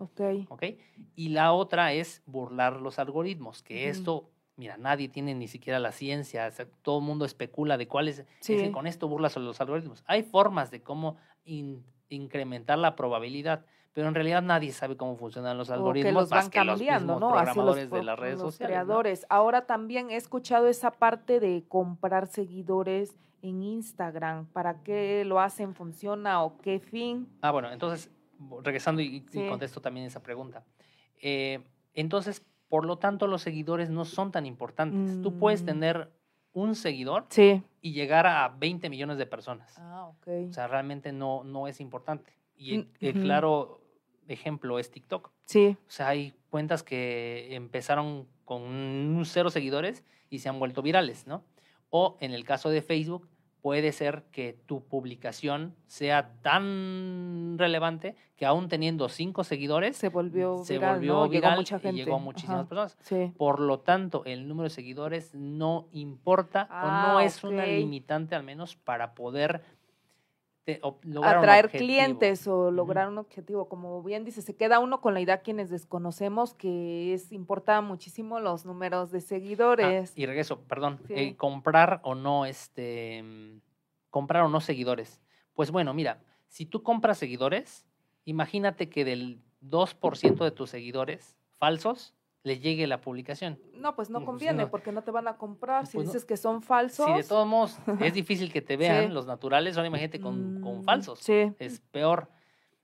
Speaker 1: Ok.
Speaker 2: Y la otra es burlar los algoritmos, que esto mira, nadie tiene ni siquiera la ciencia, todo el mundo especula de cuáles, sí. con esto burlas los algoritmos. Hay formas de cómo incrementar la probabilidad, pero en realidad nadie sabe cómo funcionan los algoritmos
Speaker 1: los van cambiando, ¿no?
Speaker 2: programadores de las redes
Speaker 1: los
Speaker 2: sociales.
Speaker 1: Creadores. Ahora también he escuchado esa parte de comprar seguidores en Instagram. ¿Para qué lo hacen? ¿Funciona o qué fin?
Speaker 2: Ah, bueno, entonces, regresando y, contesto también esa pregunta. Eh, entonces, por lo tanto, los seguidores no son tan importantes. Tú puedes mm. tener un seguidor y llegar a 20 millones de personas.
Speaker 1: Ah,
Speaker 2: O sea, realmente no, no es importante. Y mm, el, claro ejemplo es TikTok.
Speaker 1: Sí.
Speaker 2: O sea, hay cuentas que empezaron con un cero seguidores y se han vuelto virales, ¿no? O en el caso de Facebook, puede ser que tu publicación sea tan relevante que aún teniendo cinco seguidores
Speaker 1: se volvió
Speaker 2: se
Speaker 1: viral,
Speaker 2: volvió
Speaker 1: viral
Speaker 2: llegó mucha gente. y llegó a muchísimas personas.
Speaker 1: Sí.
Speaker 2: Por lo tanto, el número de seguidores no importa o no ah, es una limitante al menos para poder
Speaker 1: atraer clientes o lograr un objetivo. Como bien dice, se queda uno con la idea quienes desconocemos que es importa muchísimo los números de seguidores.
Speaker 2: Ah, y regreso, perdón, eh, comprar o no este comprar o no seguidores. Pues bueno, mira, si tú compras seguidores, imagínate que del 2% de tus seguidores falsos le llegue la publicación.
Speaker 1: No, pues no pues conviene porque no te van a comprar. Si pues dices que son falsos.
Speaker 2: Si de todos modos es difícil que te vean, los naturales son, imagínate, con, con mm, falsos.
Speaker 1: Sí.
Speaker 2: Es peor.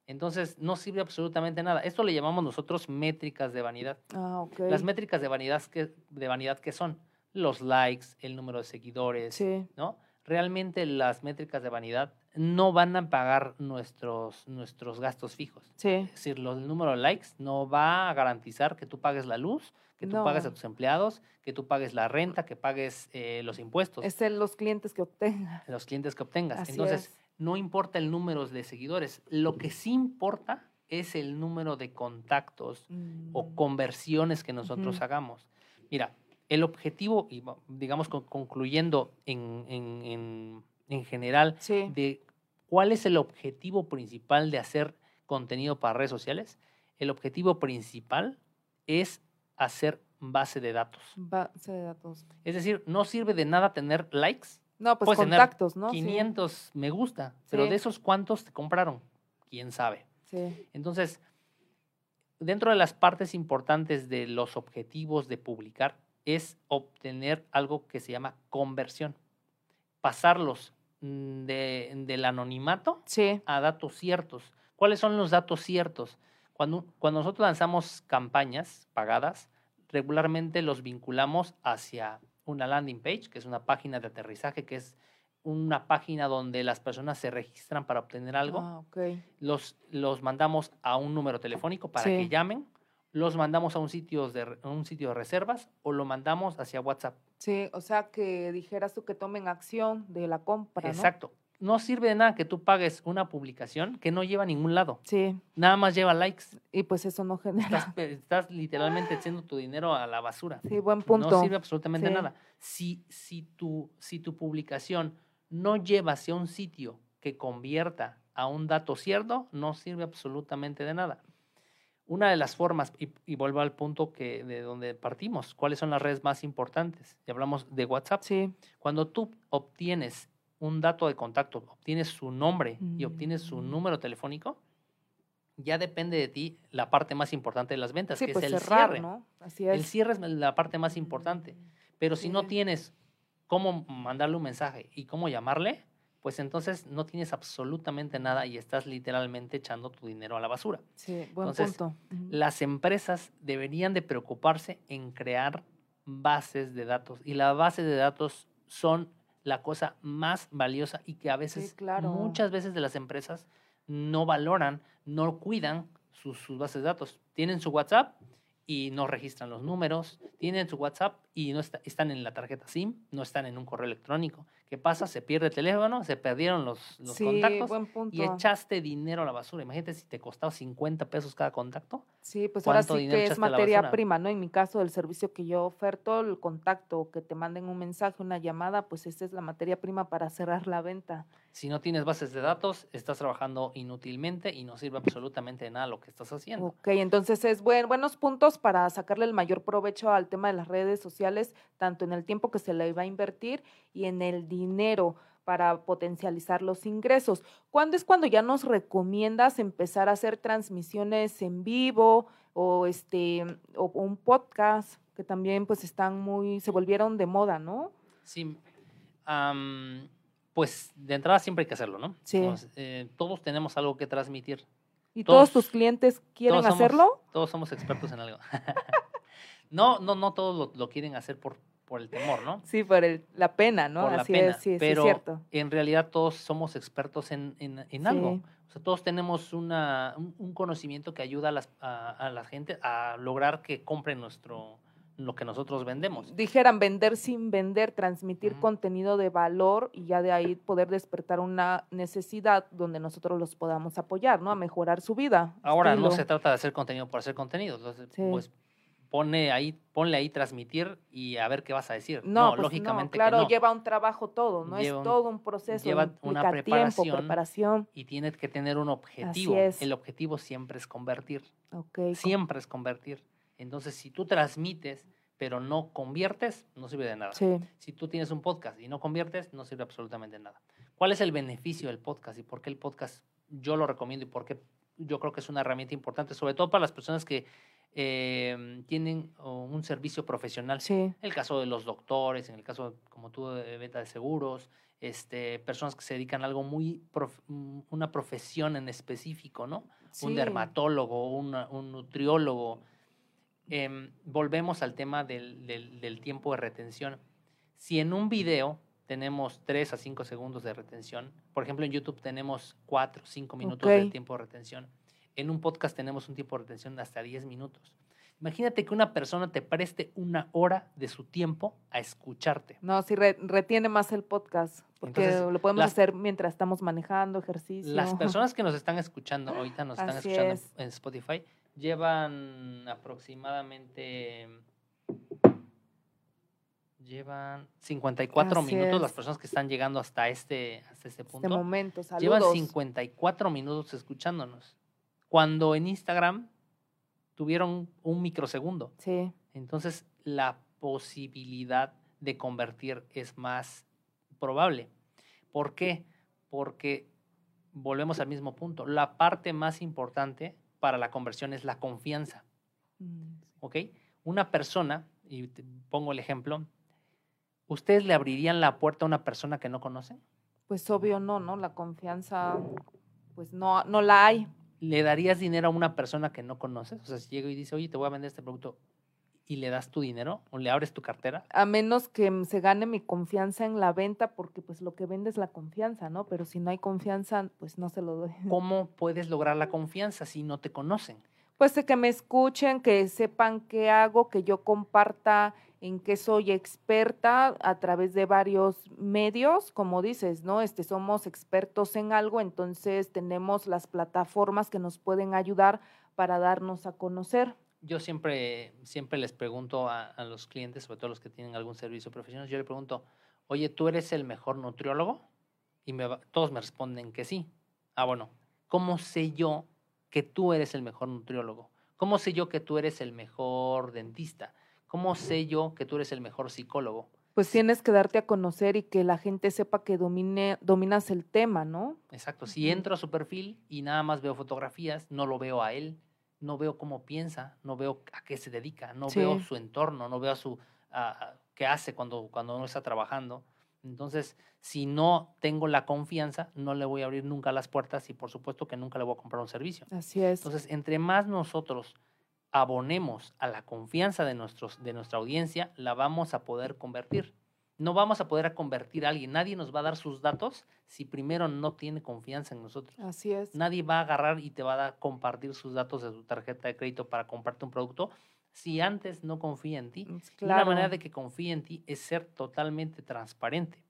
Speaker 2: Entonces no sirve absolutamente nada. Esto le llamamos nosotros métricas de vanidad.
Speaker 1: Ah, ok.
Speaker 2: Las métricas de vanidad que, de vanidad que son los likes, el número de seguidores,
Speaker 1: sí.
Speaker 2: ¿no? Realmente las métricas de vanidad no van a pagar nuestros, nuestros gastos fijos.
Speaker 1: Sí.
Speaker 2: Es decir, el número de likes no va a garantizar que tú pagues la luz, que tú pagues a tus empleados, que tú pagues la renta, que pagues eh, los impuestos.
Speaker 1: Es el, los clientes que obtengas.
Speaker 2: Los clientes que obtengas. Entonces, no importa el número de seguidores. Lo que sí importa es el número de contactos o mm. conversiones que nosotros hagamos. Mira, el objetivo, y digamos concluyendo en, en en general de cuál es el objetivo principal de hacer contenido para redes sociales. El objetivo principal es hacer base de datos.
Speaker 1: Base de datos.
Speaker 2: Es decir, no sirve de nada tener likes.
Speaker 1: No, pues contactos, ¿no?
Speaker 2: 500 me gusta, pero de esos cuántos te compraron, quién sabe.
Speaker 1: Sí.
Speaker 2: Entonces, dentro de las partes importantes de los objetivos de publicar es obtener algo que se llama conversión. Pasarlos mm, del anonimato a datos ciertos. ¿Cuáles son los datos ciertos? Cuando, cuando nosotros lanzamos campañas pagadas, regularmente los vinculamos hacia una landing page, que es una página de aterrizaje, que es una página donde las personas se registran para obtener algo.
Speaker 1: Ah,
Speaker 2: los, los mandamos a un número telefónico para que llamen, los mandamos a un, sitio de, un sitio de reservas o lo mandamos hacia WhatsApp.
Speaker 1: Sí, o sea que dijeras tú que tomen acción de la compra.
Speaker 2: Exacto no sirve de nada que tú pagues una publicación que no lleva a ningún lado.
Speaker 1: Sí.
Speaker 2: Nada más lleva likes.
Speaker 1: Y pues eso no genera.
Speaker 2: Estás, literalmente echando tu dinero a la basura.
Speaker 1: Sí, buen punto.
Speaker 2: No sirve absolutamente nada. Si, si, tu, si tu publicación no lleva hacia un sitio que convierta a un dato cierto, no sirve absolutamente de nada. Una de las formas, y, y, vuelvo al punto que de donde partimos, ¿cuáles son las redes más importantes? Y hablamos de WhatsApp.
Speaker 1: Sí.
Speaker 2: Cuando tú obtienes un dato de contacto, obtienes su nombre y obtienes su mm. número telefónico, ya depende de ti la parte más importante de las ventas, que es pues el cierre. ¿no? Así es. El cierre es la parte más importante. Mm, Pero si no tienes cómo mandarle un mensaje y cómo llamarle, pues entonces no tienes absolutamente nada y estás literalmente echando tu dinero a la basura.
Speaker 1: Sí, buen entonces, punto.
Speaker 2: Las empresas deberían de preocuparse en crear bases de datos y las bases de datos son la cosa más valiosa y que a veces, muchas veces de las empresas no valoran, no cuidan sus, sus bases de datos. Tienen su WhatsApp, y no registran los números, tienen su WhatsApp y no están en la tarjeta SIM, no están en un correo electrónico. ¿Qué pasa? Se pierde el teléfono, se perdieron los, los contactos y echaste dinero a la basura. Imagínate si te costaba 50 pesos cada contacto.
Speaker 1: Sí, pues ahora sí que es materia prima, ¿no? En mi caso, el servicio que yo oferto, el contacto, que te manden un mensaje, una llamada, pues esta es la materia prima para cerrar la venta.
Speaker 2: Si no tienes bases de datos, estás trabajando inútilmente y no sirve absolutamente de nada lo que estás haciendo.
Speaker 1: Ok, entonces es buen, buenos puntos para sacarle el mayor provecho al tema de las redes sociales, tanto en el tiempo que se le va a invertir y en el dinero para potencializar los ingresos. ¿Cuándo es cuando ya nos recomiendas empezar a hacer transmisiones en vivo o este o un podcast que también pues están muy se volvieron de moda, ¿no?
Speaker 2: Sí pues de entrada siempre hay que hacerlo, ¿no?
Speaker 1: Sí.
Speaker 2: Eh, todos tenemos algo que transmitir.
Speaker 1: ¿Y todos, tus clientes quieren hacerlo?
Speaker 2: todos somos expertos en algo. no, no, no todos lo, quieren hacer por, por el temor, ¿no?
Speaker 1: Sí, por el, la pena, ¿no?
Speaker 2: Por Así la pena. Es, sí, pero cierto. en realidad todos somos expertos en, en, algo. O sea, todos tenemos una, un, conocimiento que ayuda a, las, a la gente a lograr que compren nuestro, lo que nosotros vendemos.
Speaker 1: Dijeran vender sin vender, transmitir contenido de valor y ya de ahí poder despertar una necesidad donde nosotros los podamos apoyar, ¿no? A mejorar su vida.
Speaker 2: Ahora no se trata de hacer contenido por hacer contenido, pues pone ahí, ponle ahí transmitir y a ver qué vas a decir.
Speaker 1: No, pues lógicamente. claro, lleva un trabajo todo, ¿no? es todo un proceso.
Speaker 2: Lleva una preparación, preparación, Y tienes que tener un objetivo. El objetivo siempre es convertir.
Speaker 1: Okay.
Speaker 2: Siempre es convertir. Entonces, si tú transmites, pero no conviertes, no sirve de nada. Si tú tienes un podcast y no conviertes, no sirve absolutamente de nada. ¿Cuál es el beneficio del podcast y por qué el podcast yo lo recomiendo y por qué yo creo que es una herramienta importante, sobre todo para las personas que eh, tienen un servicio profesional.
Speaker 1: En
Speaker 2: el caso de los doctores, en el caso, como tú, de venta de seguros, este, personas que se dedican a algo muy, una profesión en específico, ¿no? Un dermatólogo, un nutriólogo, Em, volvemos al tema del, tiempo de retención. Si en un video tenemos 3 a 5 segundos de retención, por ejemplo en YouTube tenemos 4 o 5 minutos de tiempo de retención, en un podcast tenemos un tiempo de retención de hasta 10 minutos. Imagínate que una persona te preste una hora de su tiempo a escucharte.
Speaker 1: No, si retiene más el podcast, porque lo podemos hacer mientras estamos manejando, ejercicio.
Speaker 2: Las personas que nos están escuchando, ahorita nos están escuchando en Spotify, Llevan aproximadamente. Llevan 54 minutos las personas que están llegando hasta este, hasta este, este punto.
Speaker 1: Este momento, saludos.
Speaker 2: Llevan 54 minutos escuchándonos. Cuando en Instagram tuvieron un microsegundo.
Speaker 1: Sí.
Speaker 2: Entonces, la posibilidad de convertir es más probable. ¿Por qué? Porque volvemos al mismo punto. La parte más importante para la conversión es la confianza.
Speaker 1: Mm,
Speaker 2: ¿Ok? Una persona, y te pongo el ejemplo, ¿ustedes le abrirían la puerta a una persona que no conocen?
Speaker 1: Pues obvio no, ¿no? La confianza, pues no, no la hay.
Speaker 2: ¿Le darías dinero a una persona que no conoces? O sea, si llega y dice, oye, te voy a vender este producto y le das tu dinero o le abres tu cartera.
Speaker 1: A menos que m- se gane mi confianza en la venta, porque pues lo que vende es la confianza, ¿no? Pero si no hay confianza, pues no se lo doy.
Speaker 2: ¿Cómo puedes lograr la confianza si no te conocen?
Speaker 1: Pues de que me escuchen, que sepan qué hago, que yo comparta en qué soy experta a través de varios medios, como dices, ¿no? Este somos expertos en algo, entonces tenemos las plataformas que nos pueden ayudar para darnos a conocer.
Speaker 2: Yo siempre, siempre les pregunto a, los clientes, sobre todo los que tienen algún servicio profesional, yo le pregunto, oye, ¿tú eres el mejor nutriólogo? Y todos me responden que sí. Ah, bueno, ¿cómo sé yo que tú eres el mejor nutriólogo? ¿Cómo sé yo que tú eres el mejor dentista? ¿Cómo sé yo que tú eres el mejor psicólogo?
Speaker 1: Pues tienes que darte a conocer y que la gente sepa que domine, dominas el tema, ¿no?
Speaker 2: Exacto. Si entro a su perfil y nada más veo fotografías, no lo veo a él, no veo cómo piensa, no veo a qué se dedica, no veo su entorno, no veo su a- a- qué hace cuando, cuando no está trabajando. Entonces, si no tengo la confianza, no le voy a abrir nunca las puertas y por supuesto que nunca le voy a comprar un servicio.
Speaker 1: Así es.
Speaker 2: Entonces, entre más nosotros abonemos a la confianza de, nuestros, de nuestra audiencia, la vamos a poder convertir. No vamos a poder convertir a alguien. Nadie nos va a dar sus datos si primero no tiene confianza en nosotros.
Speaker 1: Así es.
Speaker 2: Nadie va a agarrar y te va a dar- compartir sus datos de tu tarjeta de crédito para comprarte un producto si antes no confía en ti.
Speaker 1: Mm,
Speaker 2: Y una manera
Speaker 1: Claro.
Speaker 2: de que confíe en ti es ser totalmente transparente.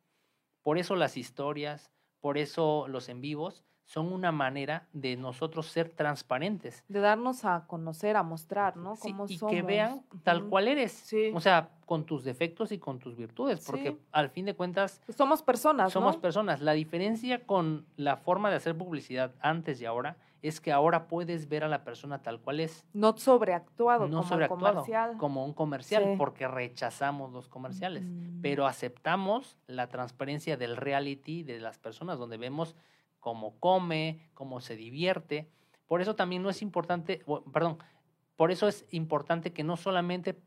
Speaker 2: Por eso las historias, por eso los en vivos son una manera de nosotros ser transparentes.
Speaker 1: De darnos a conocer, a mostrar, ¿no?
Speaker 2: Sí,
Speaker 1: Cómo
Speaker 2: y
Speaker 1: somos.
Speaker 2: que vean tal cual eres.
Speaker 1: Sí.
Speaker 2: O sea, con tus defectos y con tus virtudes, porque
Speaker 1: Sí.
Speaker 2: al fin de cuentas
Speaker 1: Pues somos personas,
Speaker 2: somos
Speaker 1: ¿no?
Speaker 2: personas. La diferencia con la forma de hacer publicidad antes y ahora es que ahora puedes ver a la persona tal cual es,
Speaker 1: No sobreactuado,
Speaker 2: no
Speaker 1: como
Speaker 2: sobreactuado,
Speaker 1: comercial.
Speaker 2: como un comercial,
Speaker 1: Sí.
Speaker 2: porque rechazamos los comerciales.
Speaker 1: Mm.
Speaker 2: Pero aceptamos la transparencia del reality de las personas, donde vemos cómo come, cómo se divierte. Por eso también no es importante, perdón, por eso es importante que no solamente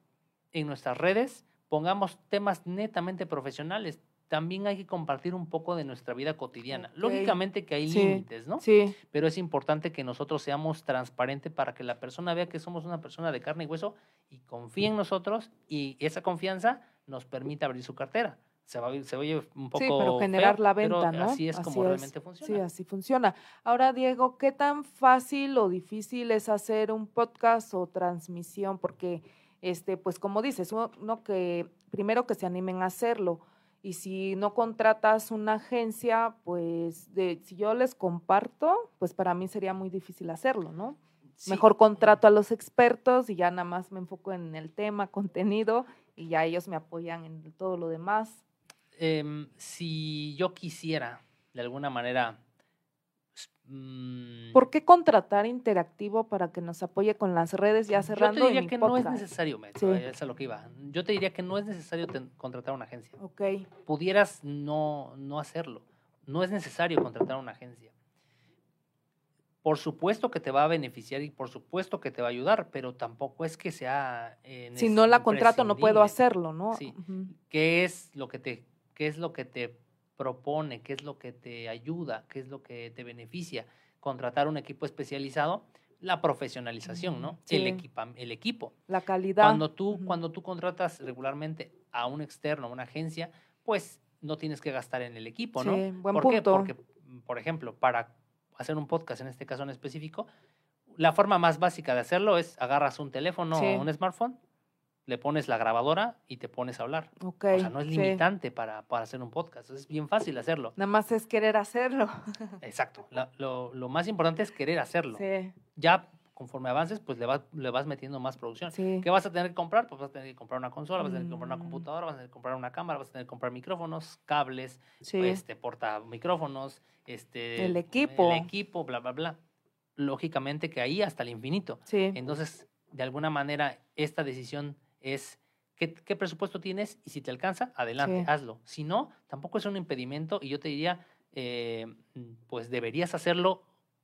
Speaker 2: en nuestras redes pongamos temas netamente profesionales, también hay que compartir un poco de nuestra vida cotidiana. Lógicamente que hay
Speaker 1: Sí.
Speaker 2: límites, ¿no?
Speaker 1: Sí,
Speaker 2: Pero es importante que nosotros seamos transparentes para que la persona vea que somos una persona de carne y hueso y confíe en nosotros y esa confianza nos permite abrir su cartera. Se, va, se oye un poco
Speaker 1: sí, pero generar
Speaker 2: feo,
Speaker 1: la
Speaker 2: pero
Speaker 1: venta, ¿no?
Speaker 2: Así es como realmente funciona.
Speaker 1: Sí, así funciona. Ahora, Diego, ¿qué tan fácil o difícil es hacer un podcast o transmisión? Porque, este, pues como dices, uno uno que primero que se animen a hacerlo. Y si no contratas una agencia, pues de, si yo les comparto, pues para mí sería muy difícil hacerlo, ¿no?
Speaker 2: Sí,
Speaker 1: Mejor contrato a los expertos y ya nada más me enfoco en el tema, contenido, y ya ellos me apoyan en todo lo demás.
Speaker 2: Em, si yo quisiera, de alguna manera, mm,
Speaker 1: ¿Por qué contratar Interactivo para que nos apoye con las redes ya cerrando
Speaker 2: Yo te diría
Speaker 1: mi
Speaker 2: que no es necesario, Met,
Speaker 1: Sí.
Speaker 2: es a lo que iba. Yo te diría que no es necesario ten- contratar una agencia.
Speaker 1: Ok,
Speaker 2: pudieras no, no hacerlo. No es necesario contratar una agencia. Por supuesto que te va a beneficiar y por supuesto que te va a ayudar, pero tampoco es que sea... eh,
Speaker 1: si no la contrato no puedo hacerlo, ¿no?
Speaker 2: Sí.
Speaker 1: Ujú.
Speaker 2: ¿Qué es lo que te, qué es lo que te propone? ¿Qué es lo que te ayuda? ¿Qué es lo que te beneficia? Contratar un equipo especializado, la profesionalización, ¿no?
Speaker 1: Sí.
Speaker 2: El, equipa- el equipo.
Speaker 1: La calidad.
Speaker 2: Cuando tú, cuando tú contratas regularmente a un externo, a una agencia, pues no tienes que gastar en el equipo, ¿no?
Speaker 1: Sí, buen
Speaker 2: ¿Por qué? Porque, mm, por ejemplo, para hacer un podcast, en este caso en específico, la forma más básica de hacerlo es agarras un teléfono
Speaker 1: Sí.
Speaker 2: o un smartphone, le pones la grabadora y te pones a hablar.
Speaker 1: Ok,
Speaker 2: O sea, no es
Speaker 1: sí.
Speaker 2: limitante para, para hacer un podcast, es bien fácil hacerlo.
Speaker 1: Nada más es querer hacerlo.
Speaker 2: Exacto. La- lo, lo más importante es querer hacerlo.
Speaker 1: Sí,
Speaker 2: Ya conforme avances, pues le vas, le vas metiendo más producción.
Speaker 1: sí.
Speaker 2: ¿Qué vas a tener que comprar? Pues vas a tener que comprar una consola, vas a tener que comprar una
Speaker 1: Mm.
Speaker 2: computadora, vas a tener que comprar una cámara, vas a tener que comprar micrófonos, cables, este, porta micrófonos, este,
Speaker 1: El equipo.
Speaker 2: el equipo, bla, bla, bla. Lógicamente que ahí hasta el infinito.
Speaker 1: sí.
Speaker 2: Entonces, de alguna manera, esta decisión es ¿qué, qué presupuesto tienes? Y si te alcanza, adelante,
Speaker 1: Sí.
Speaker 2: hazlo. Si no, tampoco es un impedimento y yo te diría, eh, pues deberías hacerlo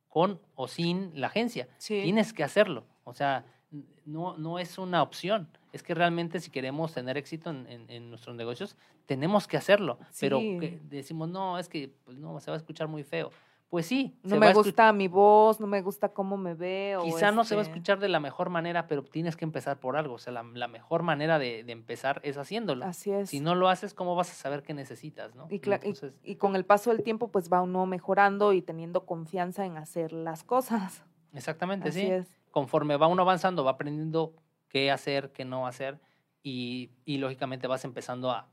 Speaker 2: con o sin la agencia. Tienes que hacerlo. O sea, no, no es una opción. Es que realmente si queremos tener éxito en, nuestros negocios, tenemos que hacerlo. Pero decimos, no, es que pues, no, se va a escuchar muy feo. Pues sí.
Speaker 1: No me gusta mi voz, no me gusta cómo me veo.
Speaker 2: Quizá no se va a este escuchar de la mejor manera, pero tienes que empezar por algo. O sea, la, mejor manera de, empezar es haciéndolo.
Speaker 1: Así es.
Speaker 2: Si no lo haces, ¿cómo vas a saber qué necesitas? ¿no?
Speaker 1: Y, y, con el paso del tiempo, pues va uno mejorando y teniendo confianza en hacer las cosas.
Speaker 2: Exactamente, Así sí. Es. Conforme va uno avanzando, va aprendiendo qué hacer, qué no hacer y, y lógicamente vas empezando a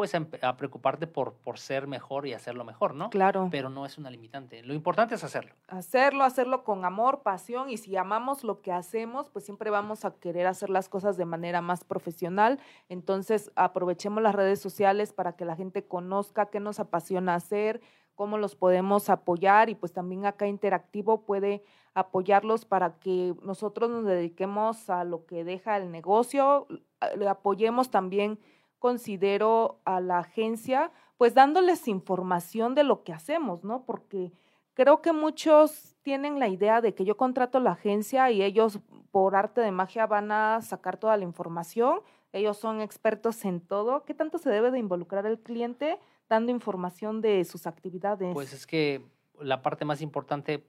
Speaker 2: pues a, preocuparte por, por ser mejor y hacerlo mejor, ¿no?
Speaker 1: Claro.
Speaker 2: Pero no es una limitante. Lo importante es hacerlo.
Speaker 1: Hacerlo, hacerlo con amor, pasión y si amamos lo que hacemos, pues siempre vamos a querer hacer las cosas de manera más profesional. Entonces, aprovechemos las redes sociales para que la gente conozca qué nos apasiona hacer, cómo los podemos apoyar y pues también acá Interactivo puede apoyarlos para que nosotros nos dediquemos a lo que deja el negocio, le apoyemos también considero a la agencia, pues dándoles información de lo que hacemos, ¿no? Porque creo que muchos tienen la idea de que yo contrato la agencia y ellos por arte de magia van a sacar toda la información, ellos son expertos en todo. ¿Qué tanto se debe de involucrar el cliente dando información de sus actividades?
Speaker 2: Pues es que la parte más importante,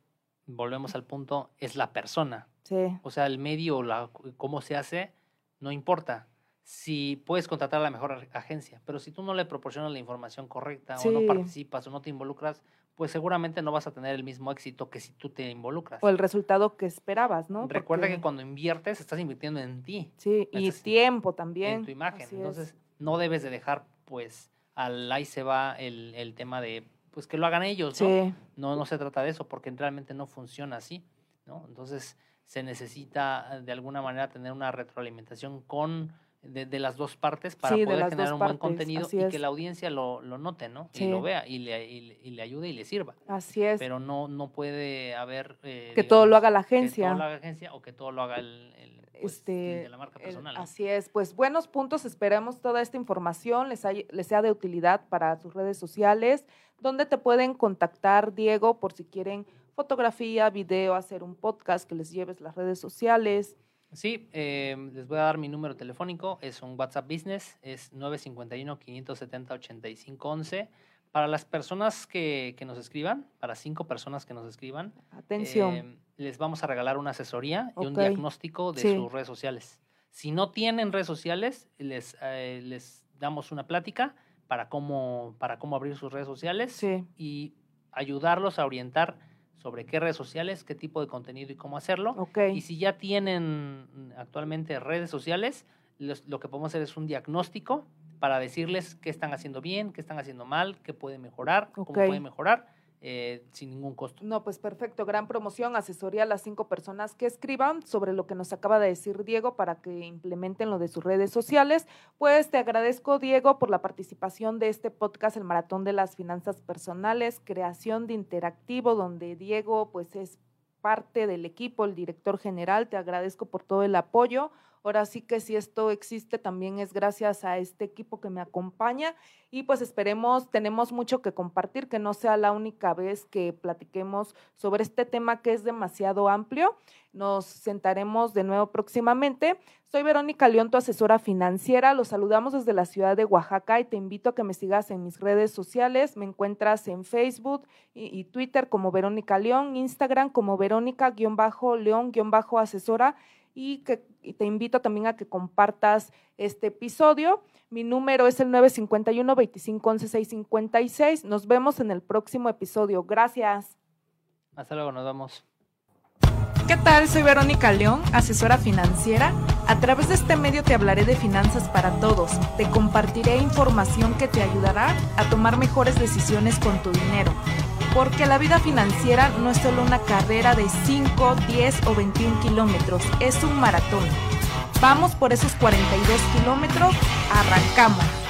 Speaker 2: volvemos al punto, es la persona.
Speaker 1: Sí.
Speaker 2: O sea, el medio, la, cómo se hace, no importa si puedes contratar a la mejor agencia, pero si tú no le proporcionas la información correcta o no participas o no te involucras, pues seguramente no vas a tener el mismo éxito que si tú te involucras.
Speaker 1: O el resultado que esperabas, ¿no?
Speaker 2: Recuerda que cuando inviertes estás invirtiendo en ti.
Speaker 1: Sí, y tiempo también.
Speaker 2: En tu imagen. Entonces, no debes de dejar, pues, al ahí se va el, el tema de, pues, que lo hagan ellos, ¿no? No, no se trata de eso, porque realmente no funciona así, ¿no? Entonces, se necesita de alguna manera tener una retroalimentación con de, las dos partes para poder generar un buen contenido y que la audiencia lo, lo note, ¿no? Y lo vea y le, y, le, ayude y le sirva.
Speaker 1: Así es.
Speaker 2: Pero no, no puede haber... Eh,
Speaker 1: que todo lo haga la agencia.
Speaker 2: Que todo lo haga la agencia o que todo lo haga el, pues, este, de la marca personal.
Speaker 1: Así es. Pues buenos puntos. Esperemos toda esta información les, les sea de utilidad para sus redes sociales. donde te pueden contactar, Diego, por si quieren fotografía, video, hacer un podcast que les lleves las redes sociales?
Speaker 2: Sí, eh, les voy a dar mi número telefónico, es un WhatsApp Business, es 951-570-8511. Para las personas que, que, nos escriban, para cinco personas que nos escriban,
Speaker 1: atención, eh,
Speaker 2: les vamos a regalar una asesoría y un diagnóstico de sus redes sociales. Si no tienen redes sociales, les, eh, les damos una plática para cómo, para cómo abrir sus redes sociales y ayudarlos a orientar sobre qué redes sociales, qué tipo de contenido y cómo hacerlo. Y si ya tienen actualmente redes sociales, lo que podemos hacer es un diagnóstico para decirles qué están haciendo bien, qué están haciendo mal, qué pueden mejorar, cómo pueden mejorar eh, sin ningún costo.
Speaker 1: No, pues perfecto, gran promoción, asesoría a las cinco personas que escriban sobre lo que nos acaba de decir Diego para que implementen lo de sus redes sociales. Pues te agradezco, Diego, por la participación de este podcast, el Maratón de las Finanzas Personales, creación de interactivo, donde Diego pues es parte del equipo, el director general. Te agradezco por todo el apoyo. Ahora sí que si esto existe también es gracias a este equipo que me acompaña y pues esperemos, tenemos mucho que compartir, que no sea la única vez que platiquemos sobre este tema que es demasiado amplio. Nos sentaremos de nuevo próximamente. Soy Verónica León, tu asesora financiera. Los saludamos desde la ciudad de Oaxaca y te invito a que me sigas en mis redes sociales. Me encuentras en Facebook y, Twitter como Verónica León, Instagram como Verónica-León-asesora y que te invito también a que compartas este episodio. Mi número es el 951 25 656. Nos vemos en el próximo episodio. Gracias.
Speaker 2: Hasta luego, nos vemos.
Speaker 1: ¿Qué tal? Soy Verónica León, asesora financiera. A través de este medio te hablaré de finanzas para todos. Te compartiré información que te ayudará a tomar mejores decisiones con tu dinero porque la vida financiera no es solo una carrera de 5, 10 o 21 kilómetros, es un maratón. Vamos por esos 42 kilómetros, arrancamos.